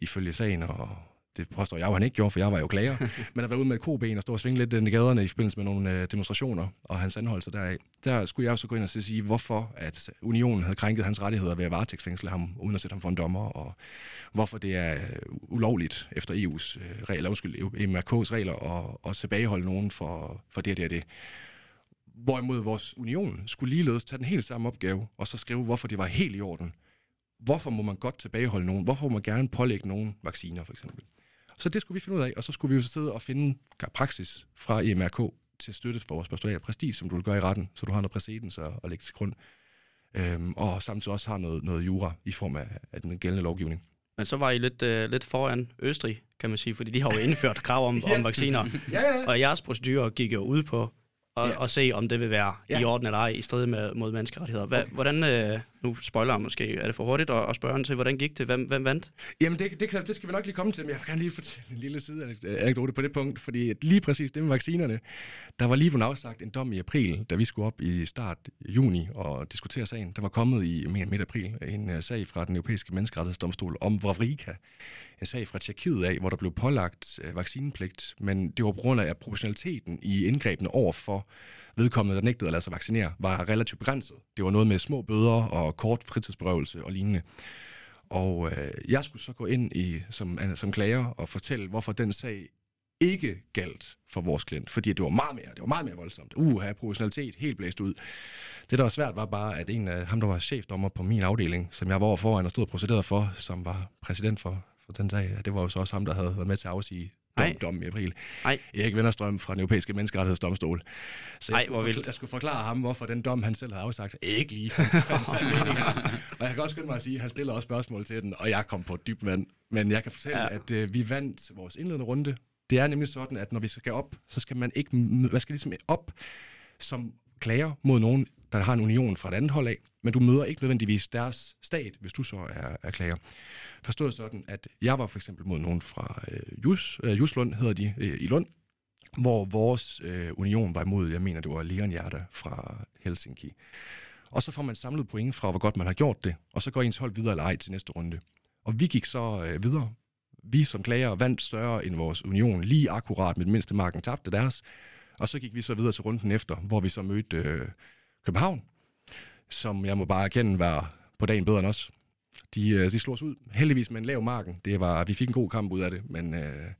ifølge sagen, og det påstår jeg jo, han ikke gjorde, for jeg var jo klager, (laughs) men at være ude med et koben og stå og svinge lidt i gaderne i forbindelse med nogle øh, demonstrationer og hans anholdelser deraf. Der skulle jeg jo så gå ind og sige, hvorfor at unionen havde krænket hans rettigheder ved at varetægtsfængsle ham, uden at sætte ham for en dommer, og hvorfor det er øh, ulovligt efter EU's øh, regler, undskyld, EMRK's regler, og, og tilbageholde nogen for, for det og det og det. Hvorimod vores union skulle ligeledes tage den helt samme opgave, og så skrive, hvorfor det var helt i orden. Hvorfor må man godt tilbageholde nogen? Hvorfor må man gerne pålægge nogen vacciner, for eksempel? Så det skulle vi finde ud af, og så skulle vi jo så sidde og finde praksis fra EMRK til støtte for vores postulat præstis, som du vil gøre i retten, så du har noget præcedens at, at lægge til grund. Øhm, og samtidig også har noget, noget jura i form af, af den gældende lovgivning. Men så var I lidt, øh, lidt foran Østrig, kan man sige, fordi de har jo indført krav om, (laughs) Ja. om vacciner. (laughs) Ja, ja, Og jeres procedurer gik jo ud på og, Ja. og se, om det vil være Ja. i orden eller ej, i strid med, mod menneskerettigheder. Hva, Okay. Hvordan, øh, nu spoiler jeg måske, er det for hurtigt at, at spørge til, hvordan gik det? Hvem, hvem vandt? Jamen, det, det, det skal vi nok lige komme til, men jeg vil gerne lige fortælle en lille side anekdote på det punkt, fordi lige præcis det med vaccinerne, der var lige blevet afsagt en dom i april, da vi skulle op i start juni og diskutere sagen. Der var kommet i midt april en øh, sag fra den europæiske menneskerettighedsdomstol om Vavrika, en sag fra Tjekkiet af, hvor der blev pålagt øh, vaccinepligt, men det var på grund af, proportionaliteten i indgrebene over for vedkommende, der nægtede at lade sig vaccinere, var relativt begrænset. Det var noget med små bøder og kort fritidsberøvelse og lignende. Og øh, jeg skulle så gå ind i som, som klager og fortælle, hvorfor den sag ikke galt for vores klient, fordi det var meget mere, det var meget mere voldsomt. Uh, have professionalitet helt blæst ud. Det, der var svært, var bare, at en af ham, der var chefdommer på min afdeling, som jeg var over foran og stod og procederet for, som var præsident for, for den sag, det var jo så også ham, der havde været med til at afsige ej. dom, i april. Ej. Erik Vennerstrøm fra den europæiske menneskerettighedsdomstol. Så jeg, Ej, hvor skulle, vildt. jeg skulle forklare ham, hvorfor den dom, han selv havde afsagt, ikke lige. Og jeg kan også skynde mig at sige, at han stiller også spørgsmål til den, og jeg kom på dyb vand. Men jeg kan fortælle, Ja. at øh, vi vandt vores indledende runde. Det er nemlig sådan, at når vi skal op, så skal man ikke, man skal ligesom op som klager mod nogen, der har en union fra et andet hold af, men du møder ikke nødvendigvis deres stat, hvis du så er, er klager. Forstået sådan, at jeg var for eksempel mod nogen fra øh, Jus, øh, Juslund, hedder de, øh, i Lund, hvor vores øh, union var imod, jeg mener, det var Leon Hjerte fra Helsinki. Og så får man samlet point fra, hvor godt man har gjort det, og så går ens hold videre eller ej til næste runde. Og vi gik så øh, videre. Vi som klager vandt større end vores union, lige akkurat med den mindste marken tabte deres. Og så gik vi så videre til runden efter, hvor vi så mødte øh, København, som jeg må bare erkende var på dagen bedre end os. De, øh, de slog os ud, heldigvis med en lav marken. Det var, vi fik en god kamp ud af det, men øh,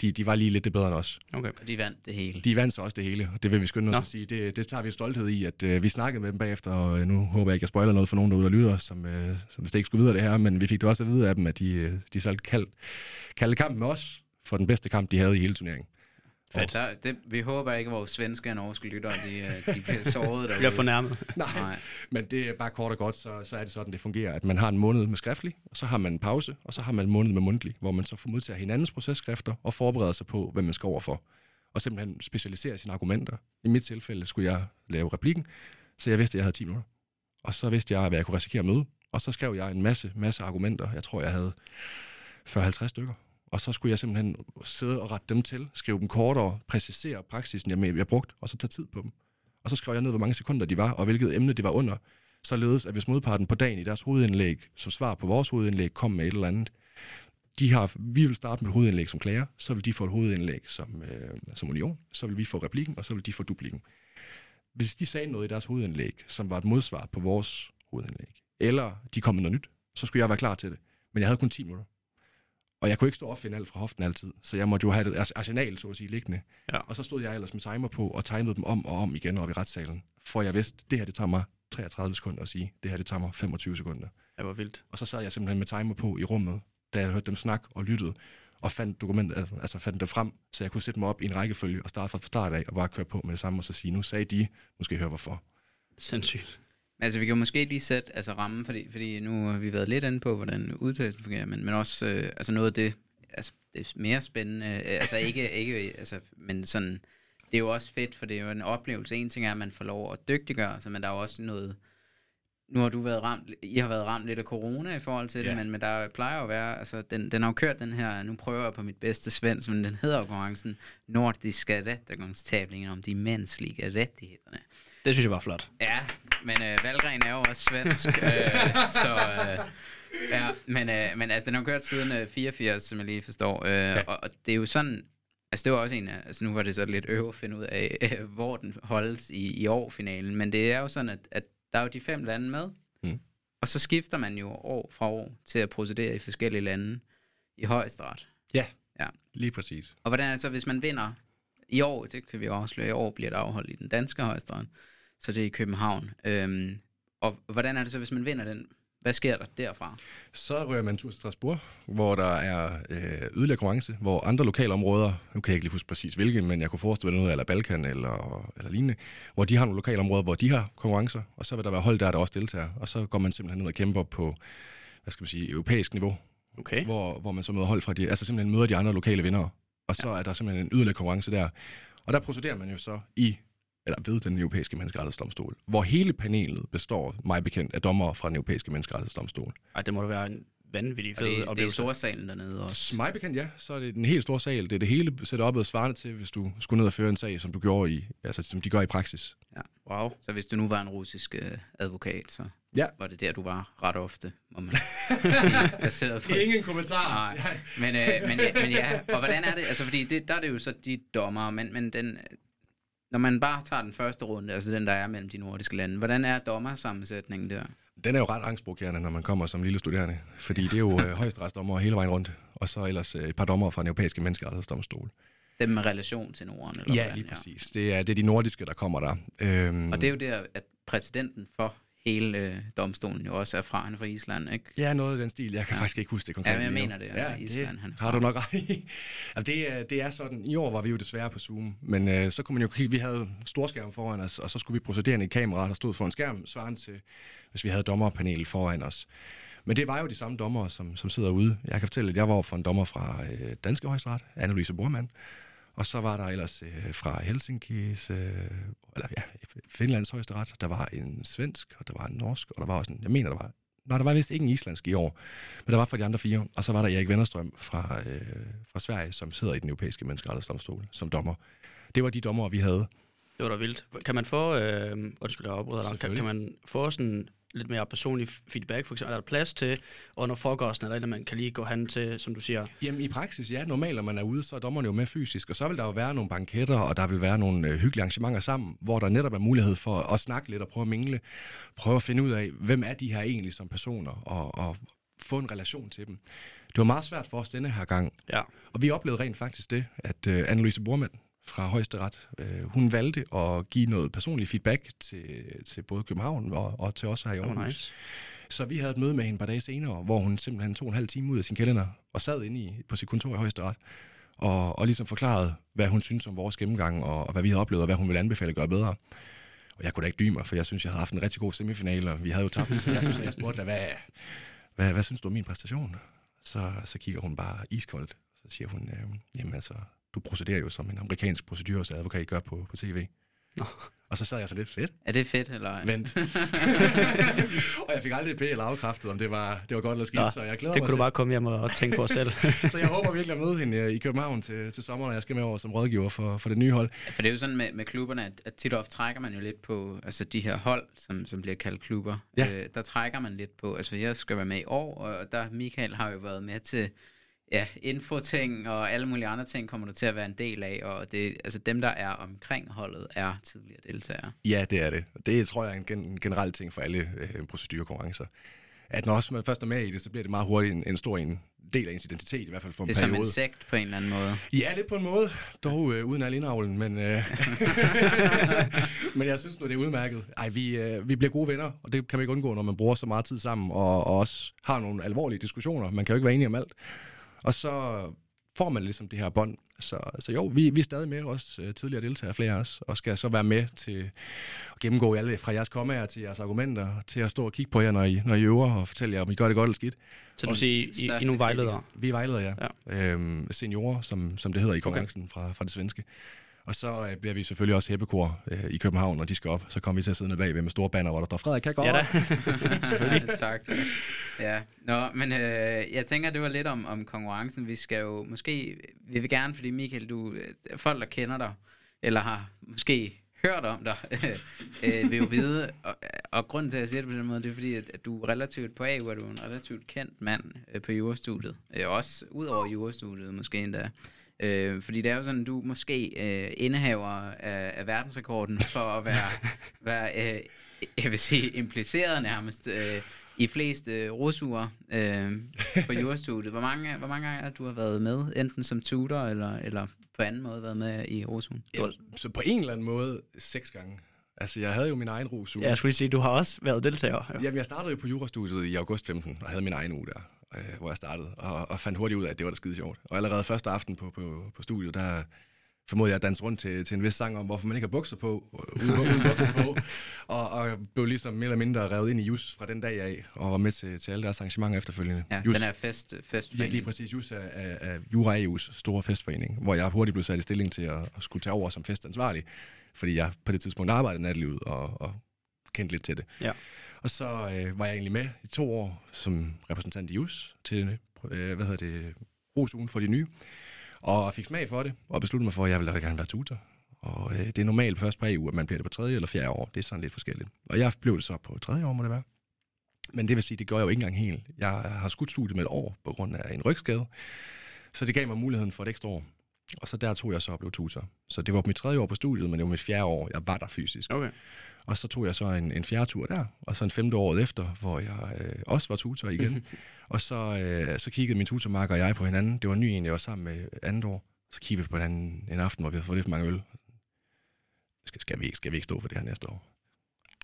de, de var lige lidt det bedre end os. Okay. Og de vandt det hele. De vandt så også det hele, og det vil vi skynde os Nå. at sige. Det, det tager vi stolthed i, at øh, vi snakkede med dem bagefter, og øh, nu håber jeg ikke, jeg spoiler noget for nogen derude, der lytter, som, øh, som hvis det ikke skulle videre det her, men vi fik det også at vide af dem, at de, øh, de så kaldte, kaldte kampen med os for den bedste kamp, de havde i hele turneringen. Fedt. Der, det, vi håber ikke, at vores svenske og norske lyttere, de, øh, de bliver (laughs) såret Jeg derude. bliver fornærmet. Nej, Nej. men det er bare kort og godt, så, så er det sådan, det fungerer, at man har en måned med skriftlig, og så har man en pause, og så har man en måned med mundtlig, hvor man så får modtager hinandens processkrifter og forbereder sig på, hvem man skal overfor. Og simpelthen specialisere sine argumenter. I mit tilfælde skulle jeg lave replikken, så jeg vidste, at jeg havde 10 minutter. Og så vidste jeg, hvad jeg kunne risikere at møde. Og så skrev jeg en masse, masse argumenter. Jeg tror, jeg havde 40-50 stykker. Og så skulle jeg simpelthen sidde og rette dem til, skrive dem kortere, præcisere praksisen, jeg, jeg brugte, og så tage tid på dem. Og så skrev jeg ned, hvor mange sekunder de var, og hvilket emne det var under, således at hvis modparten på dagen i deres hovedindlæg, som svar på vores hovedindlæg, kom med et eller andet, de har, vi vil starte med et hovedindlæg som klager, så vil de få et hovedindlæg som, øh, som union, så vil vi få replikken, og så vil de få duplikken. Hvis de sagde noget i deres hovedindlæg, som var et modsvar på vores hovedindlæg, eller de kom med noget nyt, så skulle jeg være klar til det. Men jeg havde kun 10 minutter. Og jeg kunne ikke stå og opfinde alt fra hoften altid, så jeg måtte jo have et ars- arsenal, så at sige, liggende. Ja. Og så stod jeg ellers med timer på og tegnede dem om og om igen op i retssalen, for jeg vidste, det her det tager mig 33 sekunder at sige, det her det tager mig 25 sekunder. Det var vildt. Og så sad jeg simpelthen med timer på i rummet, da jeg hørte dem snakke og lyttede, og fandt dokumentet, altså fandt det frem, så jeg kunne sætte mig op i en rækkefølge og starte fra start af, og bare køre på med det samme, og så sige, nu sagde de, nu skal I høre hvorfor. Sindssygt. Altså, vi kan jo måske lige sætte altså, rammen, fordi, fordi nu har vi været lidt inde på, hvordan udtalelsen fungerer, men, men også øh, altså noget af det, altså, det er mere spændende, øh, altså ikke, (laughs) ikke altså, men sådan, det er jo også fedt, for det er jo en oplevelse. En ting er, at man får lov at dygtiggøre sig, men der er jo også noget, nu har du været ramt, I har været ramt lidt af corona i forhold til det, Ja. men, men der plejer jo at være, altså den, den har jo kørt den her, nu prøver jeg på mit bedste svensk, men den hedder jo konkurrencen Nordiska rättegångstävlingen om de mänskliga rättigheterna. Det synes jeg var flot. Ja, men øh, Valgren er jo også svensk, øh, (laughs) så... Øh, ja, men, øh, men altså, den har kørt siden øh, 84, som jeg lige forstår, øh, ja. og, og det er jo sådan... Altså, det var også en af... Altså, nu var det så lidt øve at finde ud af, (laughs) øh, hvor den holdes i, i år-finalen, men det er jo sådan, at, at der er jo de fem lande med, Mm. og så skifter man jo år fra år til at procedere i forskellige lande i højesteret. Lige præcis. Og hvordan er det så, hvis man vinder i år, det kan vi jo afsløre, i år bliver det afholdt i den danske højesteret, så det er i København. Øhm, og hvordan er det så, hvis man vinder den? Hvad sker der derfra? Så rører man tur til Strasbourg, hvor der er øh, yderligere konkurrence, hvor andre lokalområder, nu kan jeg ikke lige huske præcis hvilke, men jeg kunne forestille mig noget, eller Balkan eller, eller lignende, hvor de har nogle lokalområder, hvor de har konkurrencer, og så vil der være hold der, der også deltager, og så går man simpelthen ned og kæmper på, hvad skal man sige, europæisk niveau, Okay. hvor, hvor man så møder hold fra de, altså simpelthen møder de andre lokale vindere, og så ja. er der simpelthen en yderligere konkurrence der. Og der procederer man jo så i eller ved den europæiske menneskerettighedsdomstol, hvor hele panelet består, mig bekendt, af dommere fra den europæiske menneskerettighedsdomstol. Ej, det må da være en vanvittig Og fed det, det er oplevelse. storsalen dernede også. Mig bekendt, ja. Så er det en helt stor sal. Det er det hele setup'et svarende til, hvis du skulle ned og føre en sag, som du gjorde i, altså som de gør i praksis. Wow. Så hvis du nu var en russisk øh, advokat, så Ja. var det der, du var ret ofte, må man (laughs) sige, på... kommentar. Nej, men, øh, men, ja, men ja, og hvordan er det? Altså, fordi det, der er det jo så de dommer, men, men den, når man bare tager den første runde, altså den, der er mellem de nordiske lande, hvordan er dommersammensætningen der? Den er jo ret angstprovokerende, når man kommer som lille studerende, fordi det er jo øh, (laughs) højesteretsdommer hele vejen rundt, og så ellers øh, et par dommer fra den europæiske menneskerettighedsdomstol. Dem med relation til Norden? Eller Ja, hvordan, lige præcis. Det er, det er de nordiske, der kommer der. Øhm, Og det er jo der, at præsidenten for hele øh, domstolen jo også er fra, han er fra Island, ikke? Ja, noget af den stil. Jeg kan Ja. faktisk ikke huske det konkret. Ja, men jeg mener det, Ja, Island, han er har du nok ret i. (laughs) altså, det, det er sådan, i år var vi jo desværre på Zoom, men øh, så kunne man jo kigge, vi havde storskærm foran os, og så skulle vi procedere i kamera, der stod for en skærm, svarende til, hvis vi havde dommerpanel foran os. Men det var jo de samme dommer, som, som sidder ude. Jeg kan fortælle, at jeg var for en dommer fra øh, Danske Højesteret, Anne-Louise Bormann, og så var der ellers øh, fra Helsinkis, øh, eller ja, Finlands højesteret, der var en svensk, og der var en norsk, og der var også en, jeg mener, der var, nej, der var vist ikke en islandsk i år, men der var fra de andre fire, og så var der Erik Vennerstrøm fra, øh, fra Sverige, som sidder i den europæiske menneskerettighedsdomstol som dommer. Det var de dommer, vi havde. Det var da vildt. Kan man få, øh, undskyld, jeg afbryder dig, kan, kan man få sådan lidt mere personlig feedback, for eksempel, er der plads til under forgården, eller man kan lige gå hen til, som du siger, Jamen i praksis, ja, normalt når man er ude, så er dommerne jo med fysisk, og så vil der jo være nogle banketter, og der vil være nogle øh, hyggelige arrangementer sammen, hvor der netop er mulighed for at snakke lidt og prøve at mingle, prøve at finde ud af, hvem er de her egentlig som personer, og, og få en relation til dem. Det var meget svært for os denne her gang, ja, og vi oplevede rent faktisk det, at øh, Anne-Louise Bormann fra Højesteret, øh, hun valgte at give noget personlig feedback til, til både København og, og til os her i Aarhus. var nice. Så vi havde et møde med hende et par dage senere, hvor hun simpelthen tog en halv time ud af sin kalender og sad inde i, på sit kontor i Højesteret og, og ligesom forklarede, hvad hun synes om vores gennemgang og, og hvad vi havde oplevet og hvad hun ville anbefale at gøre bedre. Og jeg kunne da ikke dybe mig, for jeg synes, jeg havde haft en rigtig god semifinale, og vi havde jo tabt. (laughs) Jeg synes, jeg spurgte, hvad, hvad, hvad synes du om min præstation? Så, så kigger hun bare iskoldt, så siger hun, øh, jamen altså, du procederer jo som en amerikansk proceduresadvokat gør på, på tv. Nå. Og så sad jeg så lidt fedt. Er det fedt, eller? Vent. (laughs) og jeg fik aldrig et eller afkræftet, om det var, det var godt eller skidt, Nå, så jeg glæder Det mig kunne du til. bare komme hjem og tænke på selv. (laughs) Så jeg håber virkelig at møde hende øh, i København til, til sommer, når jeg skal med over som rådgiver for, for det nye hold. For det er jo sådan med, med klubberne, at, at tit og ofte trækker man jo lidt på, altså de her hold, som, som bliver kaldt klubber, Ja. øh, der trækker man lidt på, altså jeg skal være med i år, og der Michael har jo været med til, ja, infoting og alle mulige andre ting kommer du til at være en del af, og det, altså dem, der er omkring holdet, er tidligere deltagere. Ja, det er det. Det tror jeg er en, gen, en generel ting for alle øh, procedurekonkurrencer. At når også man først er med i det, så bliver det meget hurtigt en, en stor en del af ens identitet, i hvert fald for en Det er som periode. en sekt på en eller anden måde. Ja, lidt på en måde. Dog øh, uden al indavlen, men, øh, (laughs) men jeg synes nu, det er udmærket. Ej, vi, øh, vi bliver gode venner, og det kan man ikke undgå, når man bruger så meget tid sammen, og, og også har nogle alvorlige diskussioner. Man kan jo ikke være enige om alt. Og så får man ligesom det her bånd. Så, så jo, vi, vi er stadig med, også øh, tidligere deltagere, flere af os, og skal så være med til at gennemgå alle fra jeres kommaer til jeres argumenter, til at stå og kigge på jer, når I, når I øver, og fortælle jer, om I gør det godt eller skidt. Så du Og siger, I, I, er nogle vejledere. Vi er vejledere, ja. ja. Øhm, seniorer, som, som det hedder i konkurrencen okay. fra, fra det svenske. Og så øh, bliver vi selvfølgelig også hæppekor øh, i København, når de skal op. Så kommer vi til at sidde nede bagved med store banner, hvor der står, Frederik kan godt. Ja da. (laughs) Selvfølgelig. tak. Ja, Nå, men øh, jeg tænker, det var lidt om, om konkurrencen. Vi skal jo måske, vi vil gerne, fordi Michael, du, øh, folk, der kender dig, eller har måske hørt om dig, (laughs) øh, vil jo vide, og, og grunden til, at jeg siger det på den måde, det er fordi, at, at du er relativt på AU, er du en relativt kendt mand øh, på jurastudiet. Øh, også ud over jurastudiet måske endda. Øh, fordi det er jo sådan, du måske øh, indehaver af, af verdensrekorden for at være, (laughs) være øh, jeg vil sige, impliceret nærmest øh, i flest øh, rosuger øh, på jurastudiet. Hvor mange, hvor mange gange er du har været med, enten som tutor eller, eller på anden måde været med i rosugen? Ja, så på en eller anden måde seks gange. Altså, jeg havde jo min egen rus Ja, jeg skulle sige, du har også været deltager. Ja. Jamen, jeg startede jo på jurastudiet i august 15, og havde min egen uge der, øh, hvor jeg startede, og, og fandt hurtigt ud af, at det var da skide sjovt. Og allerede første aften på, på, på studiet, der, formoder jeg at danse rundt til, til en vis sang om, hvorfor man ikke har bukser på, uden, uden bukser på, (laughs) og, og blev ligesom mere eller mindre revet ind i JUS fra den dag af, og var med til, til alle deres arrangementer efterfølgende. Ja, Just, den er fest, fest Ja, lige præcis. JUS er, er, er Jura EU's store festforening, hvor jeg hurtigt blev sat i stilling til at, at skulle tage over som festansvarlig, fordi jeg på det tidspunkt arbejdede nattelivet og, og kendte lidt til det. Ja. Og så øh, var jeg egentlig med i to år som repræsentant i JUS til, øh, hvad hedder det, rosugen for de nye, og fik smag for det, og besluttede mig for, at jeg ville gerne være tutor. Og øh, det er normalt først på EU, at man bliver det på tredje eller fjerde år. Det er sådan lidt forskelligt. Og jeg blev det så på tredje år, må det være. Men det vil sige, det gør jeg jo ikke engang helt. Jeg har skudt studiet med et år på grund af en rygskade. Så det gav mig muligheden for et ekstra år. Og så der tog jeg så og blev tutor. Så det var mit tredje år på studiet, men det var mit fjerde år, jeg var der fysisk. Okay. Og så tog jeg så en, en fjerde tur der, og så en femte året efter, hvor jeg øh, også var tutor igen. (laughs) og så, øh, så kiggede min tutormarker og jeg på hinanden. Det var en ny en, jeg var sammen med andet år. Så kiggede vi på hinanden en aften, hvor vi havde fået lidt for mange øl. Skal, skal, vi, ikke, skal vi ikke stå for det her næste år?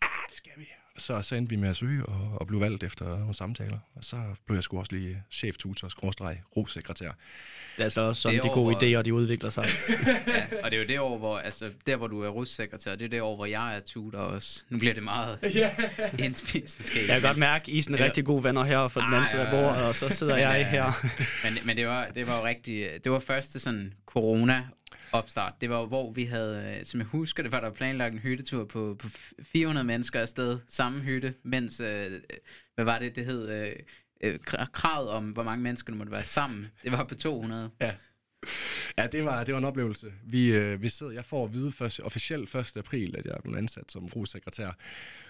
Ah, det skal vi. Så, så endte vi med at søge og, og blev valgt efter nogle samtaler. Og så blev jeg sgu også lige chef-tutor, skråstreg, rosekretær. Det er altså også sådan, Det er de gode over- idéer, de udvikler sig. (laughs) ja, og det er jo det år, hvor, altså, der hvor du er russekretær, det er det år, hvor jeg er tutor også. Nu bliver det meget (laughs) indspist måske. Jeg kan godt mærke, at I er sådan Ja. rigtig gode venner her for den anden side af bordet, og så sidder jeg (laughs) her. Men, men det, var, det var jo rigtig... Det var første sådan corona opstart. Det var jo, hvor vi havde, øh, som jeg husker det, var der planlagt en hyttetur på, på 400 mennesker afsted, samme hytte, mens, øh, hvad var det, det hed, øh, øh, kra- kravet om, hvor mange mennesker der måtte være sammen, det var på 200. Ja, det var, det var en oplevelse. Vi, øh, vi sidder, jeg får at vide først, officielt 1. april, at jeg er blevet ansat som brugssekretær.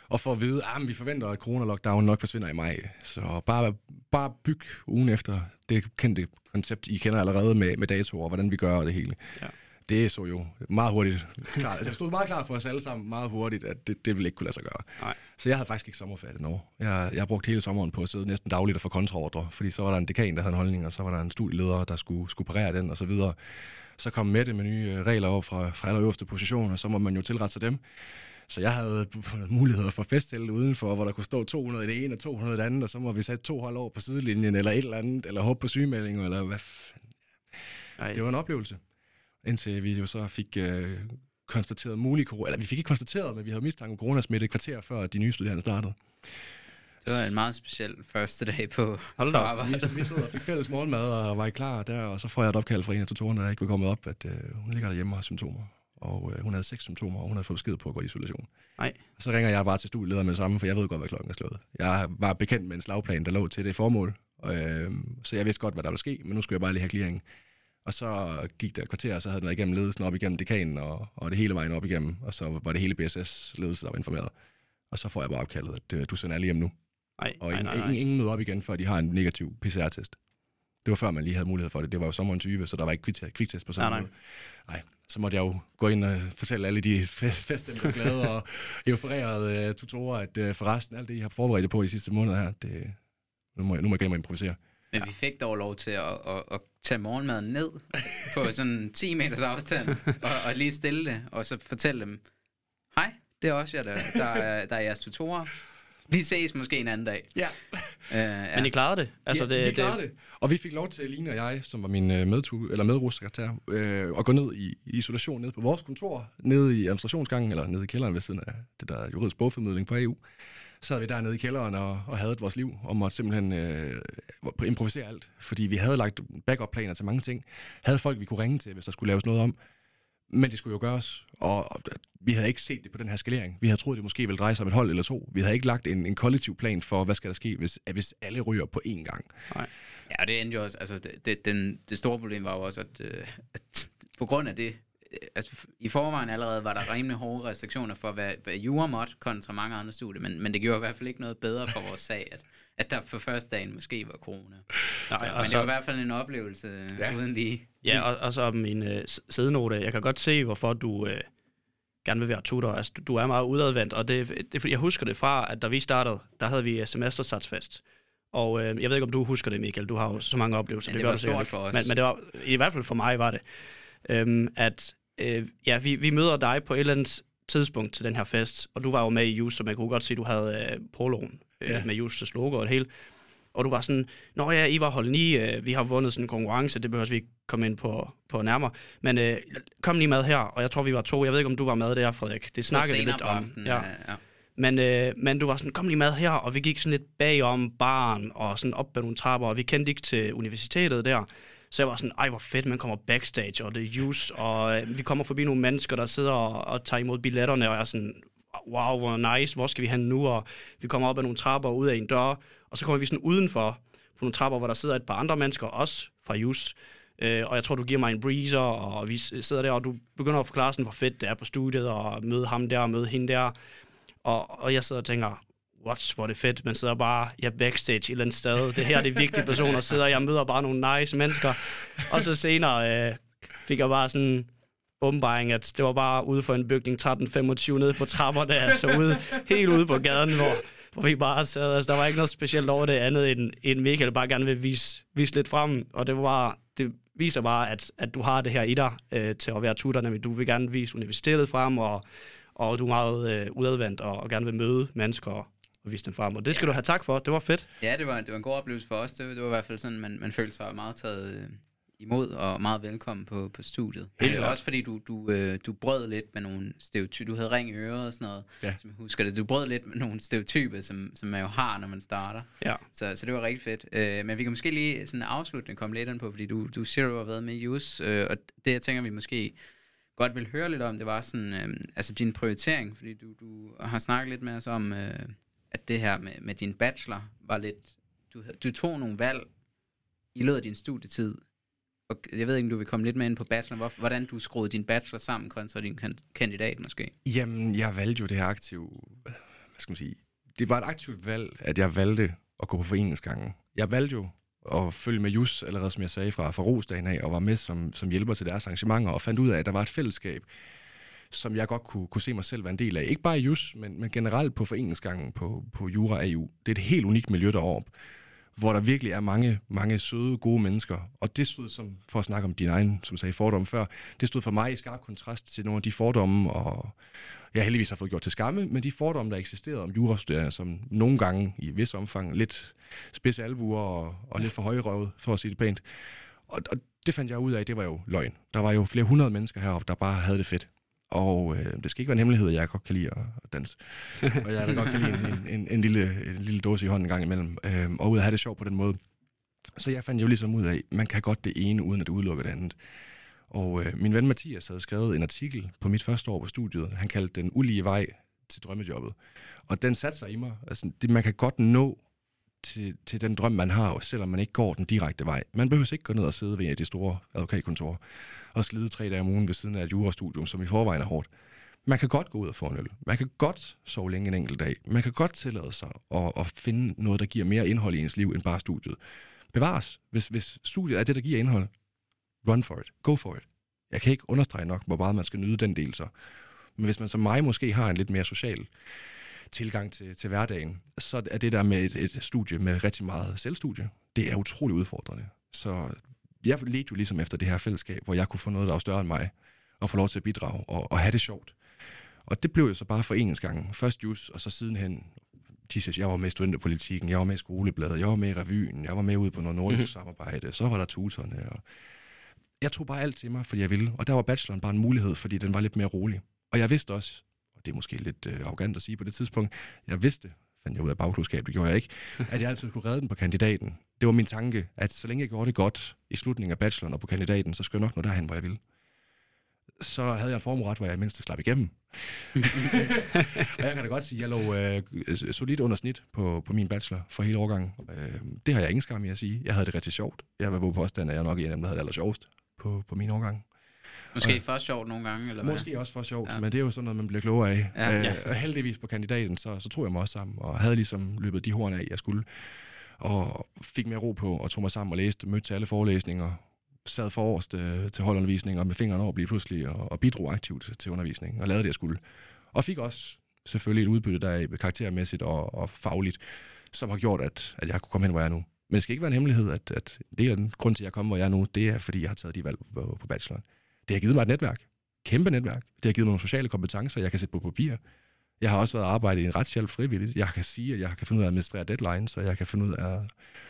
Og for at vide, at vi forventer, at corona-lockdown nok forsvinder i maj. Så bare, bare byg ugen efter det kendte koncept, I kender allerede med, med datoer, og hvordan vi gør det hele. Ja. Det så jo meget hurtigt klart. (laughs) Det stod meget klart for os alle sammen meget hurtigt, at det, det ville ikke kunne lade sig gøre. Nej. Så jeg havde faktisk ikke sommerferie år. Jeg, jeg har brugt hele sommeren på at sidde næsten dagligt og få kontraordre, fordi så var der en dekan, der havde en holdning, og så var der en studieleder, der skulle, skulle parere den, og så videre. Så kom Mette med nye øh, regler over fra, fra allerøverste position, og så må man jo tilrette sig dem. Så jeg havde muligheder for festtelt udenfor, hvor der kunne stå 200 i det ene og 200 i det andet, og så må vi sætte to hold over på sidelinjen, eller et eller andet, eller håbe på sygemelding, eller hvad. Ej. Det var en oplevelse. Indtil vi jo så fik øh, konstateret mulig corona, eller vi fik ikke konstateret, men vi havde mistanke om coronasmitte et kvarter før de nye studerende startede. Det var en meget speciel første dag på, Hold på arbejde. Vi, vi stod og fik fælles morgenmad og var klar der, og så får jeg et opkald fra en af tutorerne, der ikke var kommet op, at øh, hun ligger derhjemme og har symptomer. Og øh, hun havde seks symptomer, og hun havde fået besked på at gå i isolation. Nej. Og så ringer jeg bare til studielederen med det samme, for jeg ved godt, hvad klokken er slået. Jeg var bekendt med en slagplan, der lå til det formål, øh, så jeg vidste godt, hvad der ville ske, men nu skulle jeg bare lige have clearing. Og så gik der et kvarter, og så havde den været igennem ledelsen op igennem dekanen, og, og det hele vejen op igennem, og så var det hele BSS-ledelse, der var informeret. Og så får jeg bare opkaldet, at øh, du sender alle hjem nu. Nej, Og nej, ingen, nej, nej. ingen, ingen møder op igen, før de har en negativ PCR-test. Det var før, man lige havde mulighed for det. Det var jo sommeren 20, så der var ikke kvik- kviktest på samme Nej, nej. måde. Nej, så måtte jeg jo gå ind og fortælle alle de fest, feststemte glade og (laughs) euforerede uh, tutorer, at uh, forresten, alt det, I har forberedt jeg, jeg tage morgenmaden ned på sådan 10 meters afstand, (laughs) og, og lige stille det, og så fortælle dem, hej, det er også jer, der, der, er, der er jeres tutorer. Vi ses måske en anden dag. Ja. Uh, ja. Men I klarede det? Altså, ja, det, vi klarede det, det. Og vi fik lov til, Line og jeg, som var min øh, medtu, eller medrussekretær, øh, at gå ned i, i isolation ned på vores kontor, nede i administrationsgangen, eller nede i kælderen ved siden af det der juridisk bogformidling på EU sad vi dernede i kælderen og, og havde vores liv, og måtte simpelthen øh, improvisere alt. Fordi vi havde lagt backup-planer til mange ting. Havde folk, vi kunne ringe til, hvis der skulle laves noget om. Men det skulle jo gøres, og og vi havde ikke set det på den her skalering. Vi havde troet, det måske ville dreje sig om et hold eller to. Vi havde ikke lagt en, en kollektiv plan for, hvad skal der ske, hvis, hvis alle ryger på én gang. Ja, og det endte jo også, altså det, det, den, det store problem var jo også, at, øh, at på grund af det, altså i forvejen allerede var der rimelig hårde restriktioner for, hvad, hvad jura måtte kontra mange andre studier, men, men det gjorde i hvert fald ikke noget bedre for vores sag, at, at der på første dagen måske var corona. Nej, Så, men det så- var i hvert fald en oplevelse Ja. ja. uden lige. Ja, og, og så min øh, sidenote. Jeg kan godt se, hvorfor du øh, gerne vil være tutor. Altså, du, er meget udadvendt, og det, det fordi, jeg husker det fra, at da vi startede, der havde vi semestersatsfest. Og øh, jeg ved ikke, om du husker det, Michael. Du har jo så mange oplevelser. Men det gør var stort for os. Men, men det var, i hvert fald for mig var det, øhm, at øh, ja, vi, vi møder dig på et eller andet tidspunkt til den her fest, og du var jo med i JUS, så man kunne godt se, at du havde øh, poloen øh, Ja. med JUS' logo og det hele. og du var sådan, Nå ja, I var hold 9, øh, vi har vundet sådan en konkurrence, det behøver vi ikke komme ind på, på nærmere. Men øh, kom lige med her, og jeg tror, vi var to. Jeg ved ikke, om du var med der, Frederik. Det snakkede vi lidt om. Aften, ja. ja. Men, øh, men du var sådan, kom lige med her, og vi gik sådan lidt bagom barn og sådan op ad nogle trapper, og vi kendte ikke til universitetet der. Så jeg var sådan, ej hvor fedt, man kommer backstage, og det er juice, og øh, vi kommer forbi nogle mennesker, der sidder og, og tager imod billetterne, og jeg er sådan, wow, hvor nice, hvor skal vi hen nu? Og vi kommer op ad nogle trapper ud af en dør, og så kommer vi sådan udenfor på nogle trapper, hvor der sidder et par andre mennesker, også fra JUS. Øh, og jeg tror, du giver mig en breezer, og vi sidder der, og du begynder at forklare sådan, hvor fedt det er på studiet, og møde ham der, og møde hende der. Og, og jeg sidder og tænker, what, hvor er det fedt, man sidder bare, ja, backstage et eller andet sted. Det her er vigtige personer, sidder jeg møder bare nogle nice mennesker. Og så senere øh, fik jeg bare sådan åbenbaring, at det var bare ude for en bygning 1325 nede på trapper der, så altså ude, helt ude på gaden, hvor, hvor vi bare sad. Altså, der var ikke noget specielt over det andet, end, end Michael bare gerne vil vise, vise lidt frem. Og det var det viser bare, at, at du har det her i dig øh, til at være tutor, nemlig du vil gerne vise universitetet frem, og, og du er meget øh, udadvendt og, og gerne vil møde mennesker og vise dem frem. Og det skal ja. du have tak for. Det var fedt. Ja, det var, det var en god oplevelse for os. Det, det var i hvert fald sådan, man, man følte sig meget taget, øh, imod og meget velkommen på, på studiet. Helt øh, også fordi du, du, øh, du brød lidt med nogle stereotyper. Du havde ring i øret og sådan noget, ja. som jeg husker det. Du brød lidt med nogle stereotyper, som, som man jo har, når man starter. Ja. Så, så det var rigtig fedt. Øh, men vi kan måske lige sådan afsluttende komme lidt ind på, fordi du, du siger, du har været med i US, øh, og det jeg tænker, vi måske godt vil høre lidt om, det var sådan, øh, altså din prioritering, fordi du, du har snakket lidt med os om, øh, at det her med, med din bachelor var lidt, du, du tog nogle valg i løbet af din studietid, og jeg ved ikke, om du vil komme lidt med ind på bachelor, hvordan du skruede din bachelor sammen kontra din kandidat måske? Jamen, jeg valgte jo det her aktiv, hvad skal man sige, det var et aktivt valg, at jeg valgte at gå på foreningsgangen. Jeg valgte jo at følge med JUS, allerede som jeg sagde, fra, fra Rosdagen af, og var med som, som hjælper til deres arrangementer, og fandt ud af, at der var et fællesskab, som jeg godt kunne, kunne se mig selv være en del af. Ikke bare i JUS, men, men generelt på foreningsgangen på, på Jura AU. Det er et helt unikt miljø deroppe hvor der virkelig er mange, mange søde, gode mennesker. Og det stod, som, for at snakke om din egen, som sagde, fordomme før, det stod for mig i skarp kontrast til nogle af de fordomme, og jeg heldigvis har fået gjort til skamme, men de fordomme, der eksisterede om jurastuderende, som nogle gange i vis omfang lidt spids albuer og, og lidt for højrøvet, for at sige det pænt. Og, og det fandt jeg ud af, det var jo løgn. Der var jo flere hundrede mennesker heroppe, der bare havde det fedt. Og øh, det skal ikke være en hemmelighed, at jeg godt kan lide at danse. og jeg godt kan lide en, en, en, en, lille, en lille dåse i hånden en gang imellem. Øh, og ud at have det sjovt på den måde. Så jeg fandt jo ligesom ud af, at man kan godt det ene, uden at det udelukker det andet. Og øh, min ven Mathias havde skrevet en artikel på mit første år på studiet. Han kaldte den ulige vej til drømmejobbet. Og den satte sig i mig. Altså, det, man kan godt nå til, til den drøm, man har, selvom man ikke går den direkte vej. Man behøver ikke gå ned og sidde ved det store advokatkontor og slide tre dage om ugen ved siden af et jurastudium, som i forvejen er hårdt. Man kan godt gå ud og få en øl. Man kan godt sove længe en enkelt dag. Man kan godt tillade sig at, at finde noget, der giver mere indhold i ens liv end bare studiet. Bevares. Hvis, hvis studiet er det, der giver indhold, run for it. Go for it. Jeg kan ikke understrege nok, hvor meget man skal nyde den del så. Men hvis man som mig måske har en lidt mere social tilgang til, til hverdagen, så er det der med et, et studie med rigtig meget selvstudie, det er utrolig udfordrende. Så jeg ledte jo ligesom efter det her fællesskab, hvor jeg kunne få noget, der var større end mig, og få lov til at bidrage og, og have det sjovt. Og det blev jo så bare foreningsgangen. Først jus, og så sidenhen TISES. Jeg var med i studenterpolitikken, jeg var med i skolebladet, jeg var med i revyen, jeg var med ude på noget nordisk mm-hmm. (laughs) samarbejde, så var der tutorne. Og jeg tog bare alt til mig, fordi jeg ville. Og der var bacheloren bare en mulighed, fordi den var lidt mere rolig. Og jeg vidste også, og det er måske lidt øh, arrogant at sige på det tidspunkt, jeg vidste, fandt jeg ud af bagklodskab, det gjorde jeg ikke, at jeg altid kunne redde den på kandidaten. Det var min tanke, at så længe jeg gjorde det godt i slutningen af bacheloren og på kandidaten, så skulle jeg nok nå derhen, hvor jeg ville. Så havde jeg en formret, hvor jeg mindst slap igennem. (laughs) og jeg kan da godt sige, at jeg lå øh, solidt under snit på, på min bachelor for hele årgangen. Øh, det har jeg ingen skam i at sige. Jeg havde det rigtig sjovt. Jeg var på påstand, at jeg nok en af dem, der havde det aller sjovest på, på min årgang. Måske og, for sjovt nogle gange, eller hvad? Måske også for sjovt, ja. men det er jo sådan noget, man bliver klogere af. Ja. Øh, ja. Og heldigvis på kandidaten, så, så tog jeg mig også sammen, og havde ligesom løbet de horn af, jeg skulle. Og fik mere ro på, og tog mig sammen og læste, mødte til alle forelæsninger, sad forrest øh, til holdundervisning, og med fingrene over blive pludselig, og, og bidrog aktivt til undervisningen, og lavede det, jeg skulle. Og fik også selvfølgelig et udbytte der karaktermæssigt og, og fagligt, som har gjort, at, at jeg kunne komme hen, hvor jeg er nu. Men det skal ikke være en hemmelighed, at, at det er den grund til, at jeg kommer, hvor jeg er nu, det er, fordi jeg har taget de valg på, på bacheloren. Det har givet mig et netværk. Kæmpe netværk. Det har givet mig nogle sociale kompetencer, jeg kan sætte på papir. Jeg har også været arbejdet i en retshjælp frivilligt. Jeg kan sige, at jeg kan finde ud af at administrere deadlines, og jeg kan finde ud af at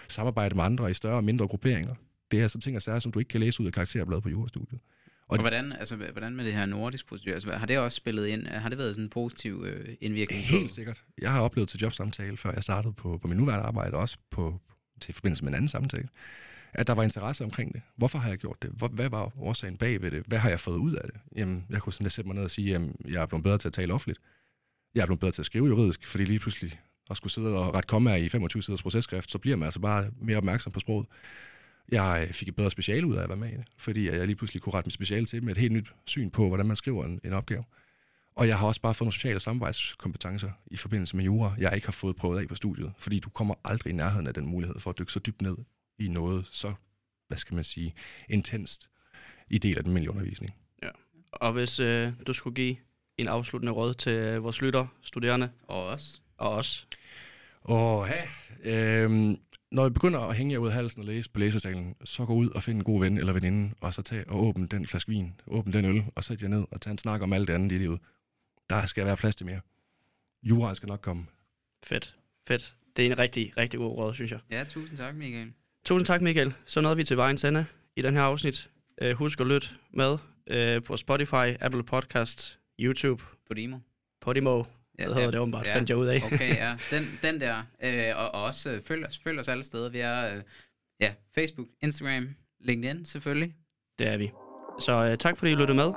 samarbejde med andre i større og mindre grupperinger. Det er altså ting og sager, som du ikke kan læse ud af karakterbladet på jurastudiet. Og, og hvordan, altså, hvordan med det her nordisk procedure? Altså, har det også spillet ind? Har det været sådan en positiv øh, indvirkning? Helt sikkert. Jeg har oplevet til jobsamtale, før jeg startede på, på min nuværende arbejde, også på, til forbindelse med en anden samtale, at der var interesse omkring det. Hvorfor har jeg gjort det? Hvad var årsagen bag ved det? Hvad har jeg fået ud af det? Jamen, jeg kunne sådan lidt sætte mig ned og sige, at jeg er blevet bedre til at tale offentligt. Jeg er blevet bedre til at skrive juridisk, fordi lige pludselig at skulle sidde og ret komme i 25 siders processkrift, så bliver man altså bare mere opmærksom på sproget. Jeg øh, fik et bedre speciale ud af at være med i det, fordi jeg lige pludselig kunne rette mit speciale til med et helt nyt syn på, hvordan man skriver en, en opgave. Og jeg har også bare fået nogle sociale samarbejdskompetencer i forbindelse med jura, jeg ikke har fået prøvet af på studiet, fordi du kommer aldrig i nærheden af den mulighed for at dykke så dybt ned i noget så, hvad skal man sige, intenst i del af den almindelige undervisning. Ja. Og hvis øh, du skulle give en afsluttende råd til øh, vores lytter, studerende. Og os. Og os. Og ja, øh, når I begynder at hænge jer ud af halsen og læse på læsesalen, så gå ud og find en god ven eller veninde, og så tag og åbne den flaske vin, åbne den øl, og sæt jer ned og tag en snak om alt det andet i livet. Der skal være plads til mere. Jura skal nok komme. Fedt, fedt. Det er en rigtig, rigtig god råd, synes jeg. Ja, tusind tak, Michael. Tusind tak, Michael. Så nåede vi til vejens ende i den her afsnit. Uh, husk at lytte med uh, på Spotify, Apple Podcast, YouTube. Podimo. Podimo. Ja, det hedder det åbenbart, ja. fandt jeg ud af. okay, ja. (laughs) Den, den der. Øh, og, og også øh, følg, os, følg os alle steder. Vi er øh, ja, Facebook, Instagram, LinkedIn selvfølgelig. Det er vi. Så øh, tak fordi I lyttede med.